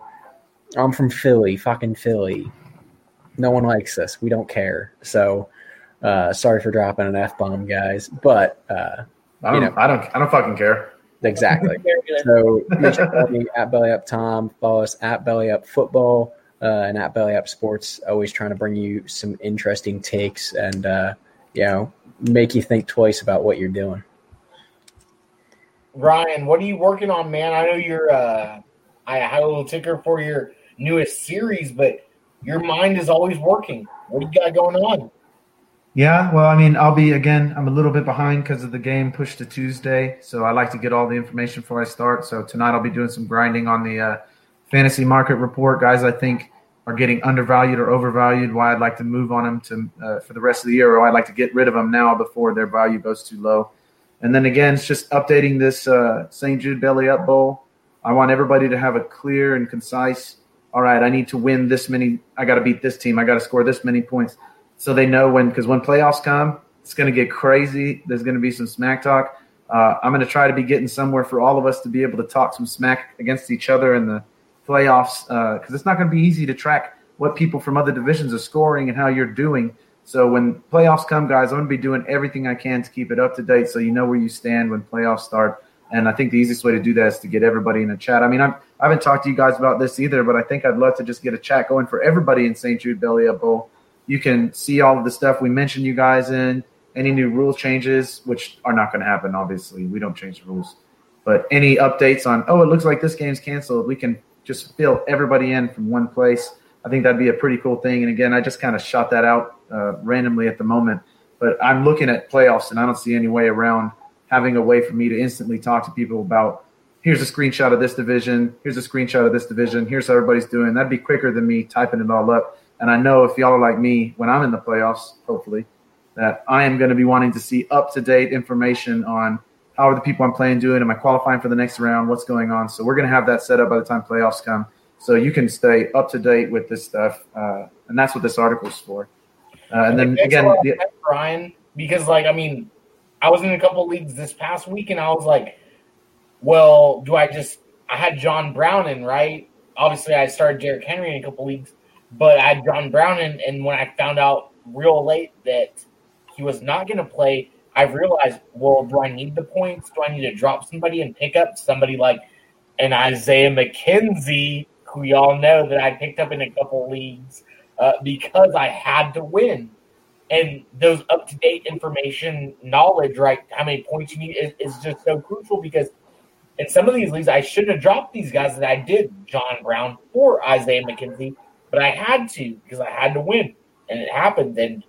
I'm from Philly, fucking Philly. No one likes us. We don't care. So uh, sorry for dropping an f bomb, guys. But uh, I don't, You know. I don't, I don't fucking care. exactly. [LAUGHS] So make sure follow me at Belly Up Tom. Follow us at Belly Up Football uh, and at Belly Up Sports. Always trying to bring you some interesting takes and uh, you know make you think twice about what you're doing. Ryan, what are you working on, man? I know you're. Uh, I had a little ticker for your newest series, but your mind is always working. What do you got going on? Yeah, well, I mean, I'll be again. I'm a little bit behind because of the game pushed to Tuesday, so I like to get all the information before I start. So tonight I'll be doing some grinding on the uh, fantasy market report. Guys, I think are getting undervalued or overvalued. Why I'd like to move on them to uh, for the rest of the year, or I'd like to get rid of them now before their value goes too low. And then again, it's just updating this uh, St. Jude Belly Up Bowl. I want everybody to have a clear and concise. All right, I need to win this many. I got to beat this team. I got to score this many points so they know when because when playoffs come it's going to get crazy there's going to be some smack talk uh, i'm going to try to be getting somewhere for all of us to be able to talk some smack against each other in the playoffs because it's not going to be easy to track what people from other divisions are scoring and how you're doing. So when playoffs come, guys, I'm going to be doing everything I can to keep it up to date so you know where you stand when playoffs start. And I think the easiest way to do that is to get everybody in a chat. I mean, I'm, I haven't talked to you guys about this either, but I think I'd love to just get a chat going for everybody in St. Jude Belly Up Bowl. You can see all of the stuff we mentioned you guys in, any new rule changes, which are not going to happen, obviously. We don't change the rules. But any updates on, oh, it looks like this game's canceled, we can just fill everybody in from one place. I think that'd be a pretty cool thing. And again, I just kind of shot that out uh, randomly at the moment. But I'm looking at playoffs, and I don't see any way around having a way for me to instantly talk to people about here's a screenshot of this division, here's a screenshot of this division, here's how everybody's doing. That'd be quicker than me typing it all up. And I know if y'all are like me when I'm in the playoffs, hopefully, that I am going to be wanting to see up to date information on how are the people I'm playing doing? Am I qualifying for the next round? What's going on? So we're going to have that set up by the time playoffs come, so you can stay up to date with this stuff, uh, and that's what this article is for. Uh, and then again, the, Brian, because like I mean, I was in a couple leagues this past week, and I was like, well, do I just? I had John Brown in right. Obviously, I started Derrick Henry in a couple leagues, but I had John Brown in, and when I found out real late that he was not going to play, I realized, well, do I need the points? Do I need to drop somebody and pick up somebody like an Isaiah McKenzie, who y'all know that I picked up in a couple leagues uh, because I had to win. And those up to date information, knowledge, right? How many points you need is, is just so crucial because in some of these leagues, I shouldn't have dropped these guys that I did, John Brown or Isaiah McKenzie, but I had to because I had to win. And it happened. And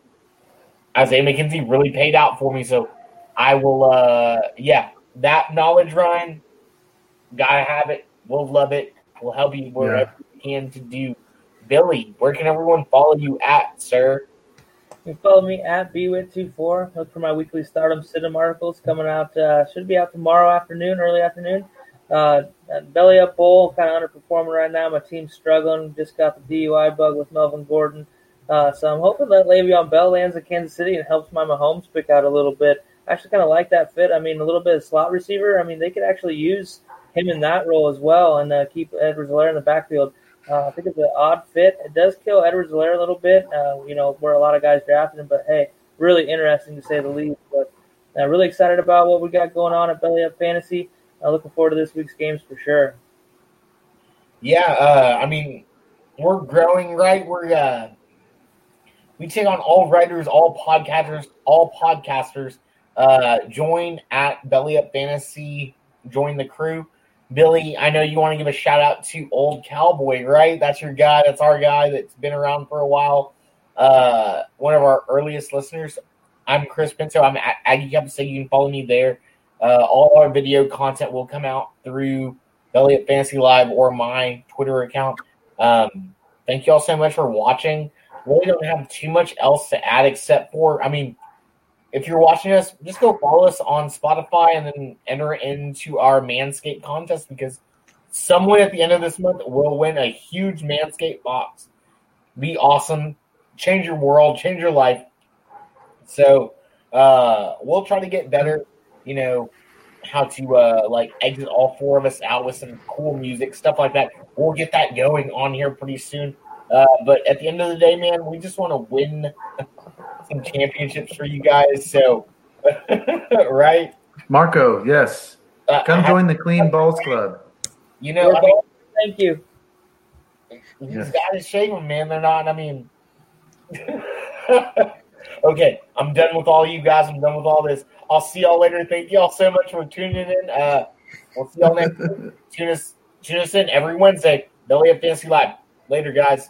Isaiah McKenzie really paid out for me. So I will, uh, yeah, that knowledge, Ryan, gotta have it. We'll love it. We'll help you wherever yeah. we can to do. Billy, where can everyone follow you at, sir? You follow me at bwit24. Look for my weekly Stardom Stidham articles coming out. Uh, should be out tomorrow afternoon, early afternoon. Uh, belly up bowl, kind of underperforming right now. My team's struggling. Just got the DUI bug with Melvin Gordon. Uh, so I'm hoping that Le'Veon Bell lands in Kansas City and helps my Mahomes pick out a little bit. I actually kind of like that fit. I mean, a little bit of slot receiver. I mean, they could actually use him in that role as well and uh, keep Edwards-Helaire in the backfield. Uh, I think it's an odd fit. It does kill Edwards-Helaire a little bit, uh, you know, where a lot of guys drafted him. But hey, really interesting to say the least. But uh, really excited about what we got going on at Belly Up Fantasy. Uh, looking forward to this week's games for sure. Yeah, uh, I mean, we're growing, right? We're uh, we take on all writers, all podcasters, all podcasters. Uh, join at Belly Up Fantasy. Join the crew. Billy, I know you want to give a shout out to Old Cowboy, right? That's your guy. That's our guy that's been around for a while. Uh, one of our earliest listeners. I'm Chris Pinto. I'm at Aggie Cup, so you can follow me there. Uh, all our video content will come out through Belly Up Fantasy Live or my Twitter account. Um, thank you all so much for watching. Really don't have too much else to add except for, I mean, if you're watching us, just go follow us on Spotify and then enter into our Manscaped contest because someone at the end of this month will win a huge Manscaped box. Be awesome, change your world, change your life. So uh, we'll try to get better, you know, how to uh, like exit all four of us out with some cool music, stuff like that. We'll get that going on here pretty soon. Uh, but at the end of the day, man, we just want to win [LAUGHS] some championships for you guys. So, [LAUGHS] right? Marco, yes. Uh, Come join the Clean Balls Club. You know, I mean, thank you. You yes. got to shame them, man. They're not, I mean, [LAUGHS] okay, I'm done with all you guys. I'm done with all this. I'll see y'all later. Thank y'all so much for tuning in. Uh, we'll see y'all next. [LAUGHS] Tune us, tune us in every Wednesday. Belly Up Fantasy Live. Later, guys.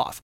off.